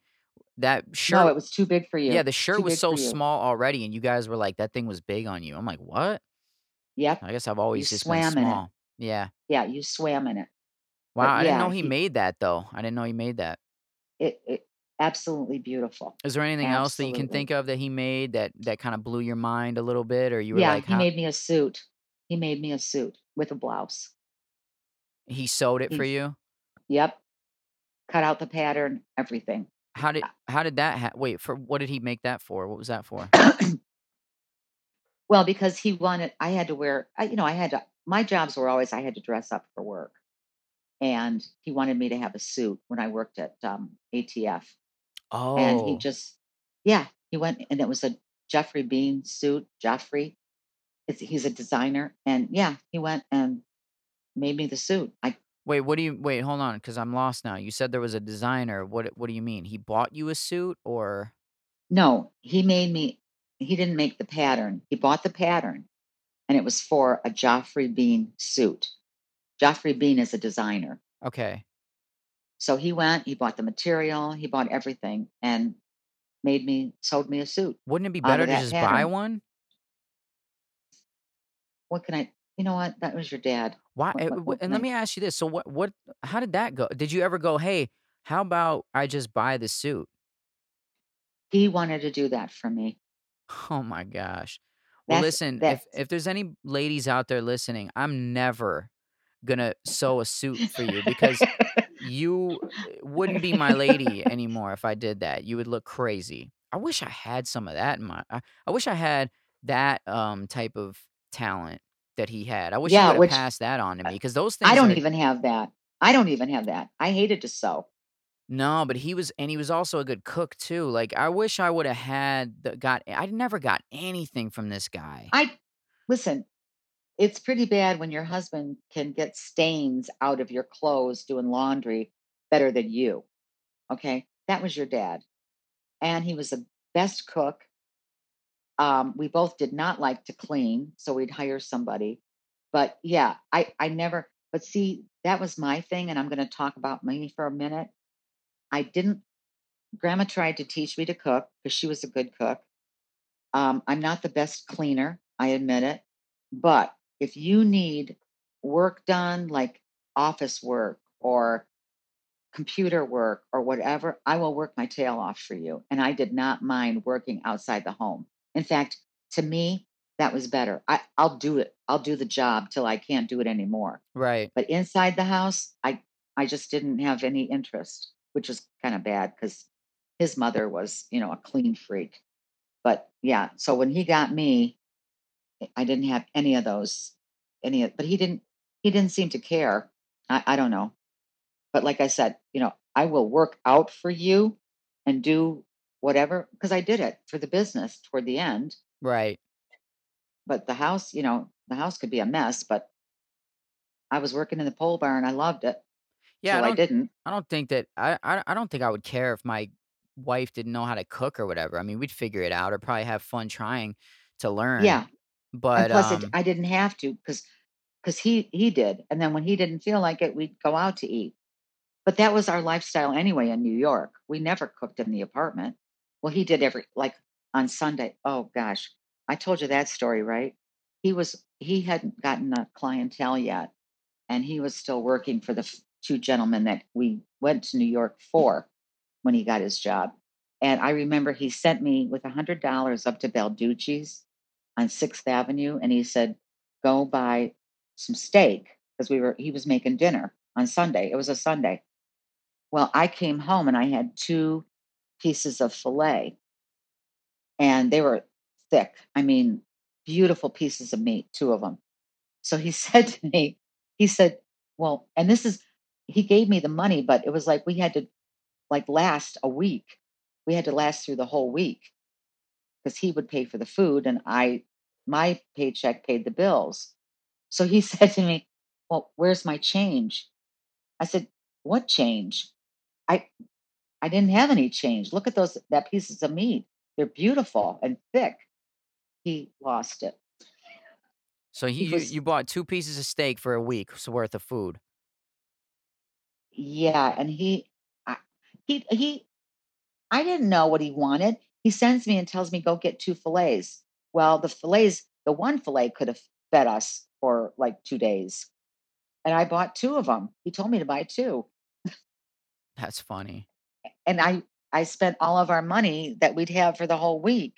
that shirt. no, it was too big for you. yeah, the shirt too was so small already, and you guys were like, "That thing was big on you." I'm like, "What?" Yep, I guess I've you always just been swam in it. small. Yeah. Yeah, you swam in it. Wow, But I didn't know he he made that though. I didn't know he made that. it it absolutely beautiful. Is there anything else that you can think of that he made that that kinda blew your mind a little bit, or you were Yeah, like, he "How" made me a suit. He made me a suit with a blouse. He sewed it for you? yep, cut out the pattern, everything. How did Uh how did that ha wait, for what did he make that for? What was that for? <clears throat> Well, because he wanted I had to wear I you know, I had to my jobs were always I had to dress up for work, and he wanted me to have a suit when I worked at, um, ATF, Oh, and he Oh. just yeah, he went and it was a Geoffrey Beene suit, Geoffrey, It's he's a designer, and yeah, he went and made me the suit. I Wait, what do you wait, hold on, because I'm lost now. You said there was a designer. What what do you mean? He bought you a suit or no, he made me he didn't make the pattern. He bought the pattern, and it was for a Geoffrey Beene suit. Geoffrey Beene is a designer. Okay. So he went, he bought the material, he bought everything, and made me sold me a suit Wouldn't it be better to just buy one? What can I you know what? That was your dad. Why eh, what w what and let me ask you this, so what what how did that go? Did you ever go, "Hey, how about I just buy the suit?" he wanted to do that for me. Oh my gosh. Well, That's listen, that if if there's any ladies out there listening, I'm never gonna sew a suit for you because you eh, wouldn't be my lady <laughs> anymore if I did that. You would look crazy. I wish I had some of that in my I, I wish I had that um type of talent that he had. I wish Yeah, would have passed that on to me because those things. I don't are even have that. I don't even have that. I hated to sew. no, but he was and he was also a good cook too. Like I wish I would have had the got I never got anything from this guy. I listen, it's pretty bad when your husband can get stains out of your clothes doing laundry better than you. Okay? That was your dad. And he was the best cook. Um, we both did not like to clean, so we'd hire somebody. But yeah, I I never but see, that was my thing, and I'm gonna talk about me for a minute. I didn't grandma tried to teach me to cook because she was a good cook. Um, I'm not the best cleaner, I admit it. But if you need work done, like office work or computer work or whatever, I will work my tail off for you. And I did not mind working outside the home. In fact, to me, that was better. I, I'll do it. I'll do the job till I can't do it anymore. Right. But inside the house, I I just didn't have any interest, which is kind of bad because his mother was, you know, a clean freak. But yeah, so when he got me, eh, I didn't have any of those, any of, but he didn't, he didn't seem to care. I, I don't know. But like I said, you know, I will work out for you and do whatever because I did it for the business toward the end. Right. But the house, you know, the house could be a mess, but I was working in the pole barn. I loved it Yeah, I I didn't. I don't think that I I I don't think I would care if my wife didn't know how to cook or whatever. I mean, we'd figure it out or probably have fun trying to learn. Yeah. And But, plus it, um I didn't have to because because he he did. And then when he didn't feel like it, we'd go out to eat. But that was our lifestyle anyway in New York. We never cooked in the apartment. Well, he did every like on Sunday. Oh gosh. I told you that story, right? He was he hadn't gotten a clientele yet and he was still working for the f- two gentlemen that we went to New York for when he got his job. And I remember he sent me with a hundred dollars up to Balducci's on Sixth Avenue, and he said, "Go buy some steak," because we were he was making dinner on Sunday. It was a Sunday. Well, I came home and I had two pieces of filet, and they were thick. I mean, beautiful pieces of meat, two of them. So he <laughs> said to me, he said, "Well," and this is he gave me the money, but it was like we had to like last a week. We had to last through the whole week because he would pay for the food and I my paycheck paid the bills. So he <laughs> said to me, "Well, where's my change?" I said, "What change? I I didn't have any change. Look at those that pieces of meat. They're beautiful and thick." He lost it. so he He you was you bought 2 pieces of steak for a week's worth of food. yeah, and he I, he he I didn't know what he wanted. He sends me and tells me go get two fillets. Well, the fillets, the one fillet could have fed us for like 2 days. And I bought 2 of them. He told me to buy 2. That's funny. And I I spent all of our money that we'd have for the whole week.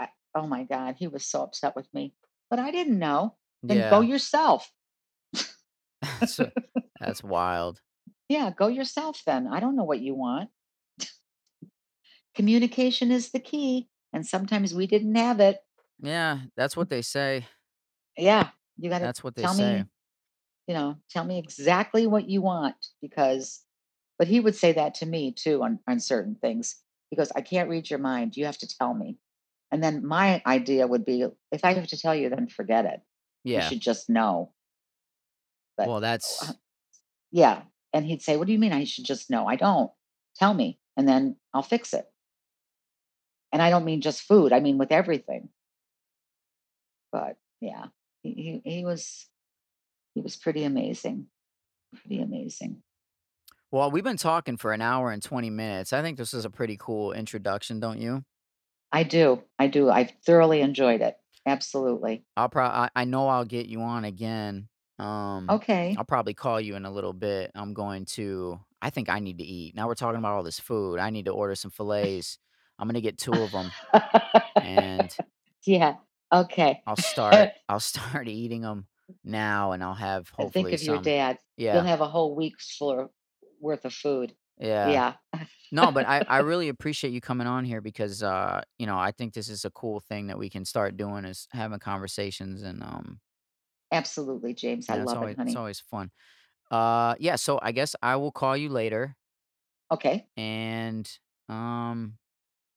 I, oh my god, he was so upset with me. But I didn't know. Then go yourself. <laughs> That's that's wild. Yeah, go yourself then. I don't know what you want. <laughs> Communication is the key, and sometimes we didn't have it. Yeah, that's what they say. Yeah, you got to That's what they tell say. me, you know, tell me exactly what you want because but he would say that to me too on on certain things. He goes, "I can't read your mind. You have to tell me." And then my idea would be if I have to tell you then forget it. You should just know. But Well, uh, that's yeah, and he'd say, "What do you mean I should just know? I don't. Tell me and then I'll fix it." And I don't mean just food. I mean with everything. But yeah, he he, he was he was pretty amazing. Pretty amazing. Well, we've been talking for an hour and 20 minutes. I think this is a pretty cool introduction, don't you? I do. I do. I've thoroughly enjoyed it. Absolutely. I'll pro I I know I'll get you on again. Um, Okay. I'll probably call you in a little bit. I'm going to I think I need to eat. Now we're talking about all this food. I need to order some fillets. I'm gonna get 2 of them, and <laughs> yeah. Okay. I'll start <laughs> I'll start <laughs> eating them now, and I'll have And think hopefully of your some dad. You'll Yeah, have a whole week's full worth of food. yeah. Yeah. No, but I I <laughs> really appreciate you coming on here because, uh, you know, I think this is a cool thing that we can start doing is having conversations and, um, Absolutely, James. I love it, always it's always fun. Uh, yeah, so I guess I will call you later Okay. and, um,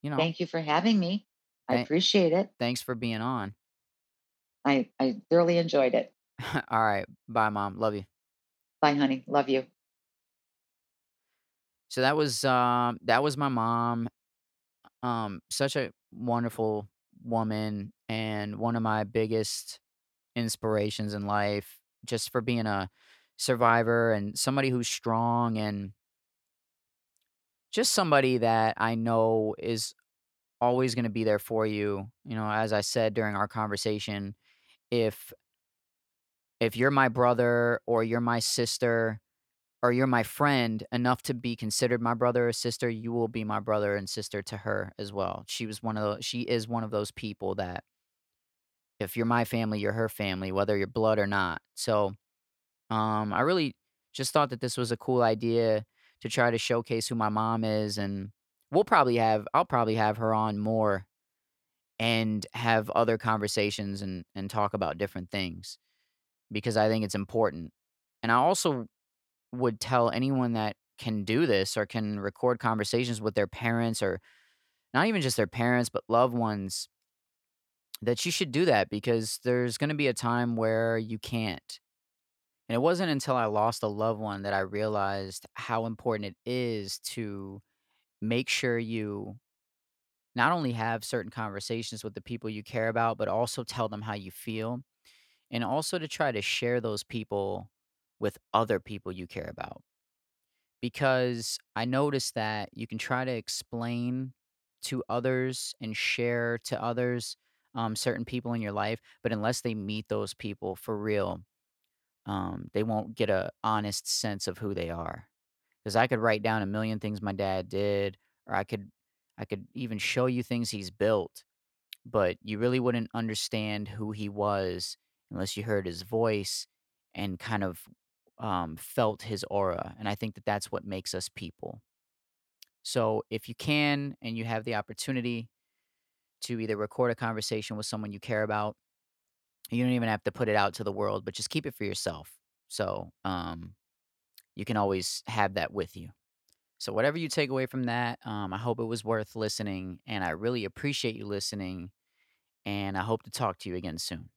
you know, Thank you for having me. I thank appreciate it. thanks for being on. I I thoroughly enjoyed it. <laughs> Alright, bye, mom. Love you. Bye, honey. Love you. So that was, um, that was my mom. Um, such a wonderful woman and one of my biggest inspirations in life just for being a survivor and somebody who's strong and just somebody that I know is always going to be there for you. You know, as I said during our conversation, if if you're my brother or you're my sister or you're my friend enough to be considered my brother or sister, you will be my brother and sister to her as well. She was one of tho she is one of those people that if you're my family, you're her family, whether you're blood or not. So, um, I really just thought that this was a cool idea to try to showcase who my mom is, and we'll probably have I'll probably have her on more and have other conversations and and talk about different things because I think it's important. And I also would tell anyone that can do this or can record conversations with their parents or not even just their parents, but loved ones that you should do that because there's going to be a time where you can't. And it wasn't until I lost a loved one that I realized how important it is to make sure you not only have certain conversations with the people you care about, but also tell them how you feel. And also to try to share those people with other people you care about. Because I noticed that you can try to explain to others and share to others um, certain people in your life, but unless they meet those people for real, um, they won't get a honest sense of who they are. Because I could write down a million things my dad did, or I could I could even show you things he's built, but you really wouldn't understand who he was unless you heard his voice and kind of um, felt his aura. And I think that that's what makes us people. So if you can and you have the opportunity to either record a conversation with someone you care about, you don't even have to put it out to the world, but just keep it for yourself. So um, you can always have that with you. So whatever you take away from that, um, I hope it was worth listening, and I really appreciate you listening. And I hope to talk to you again soon.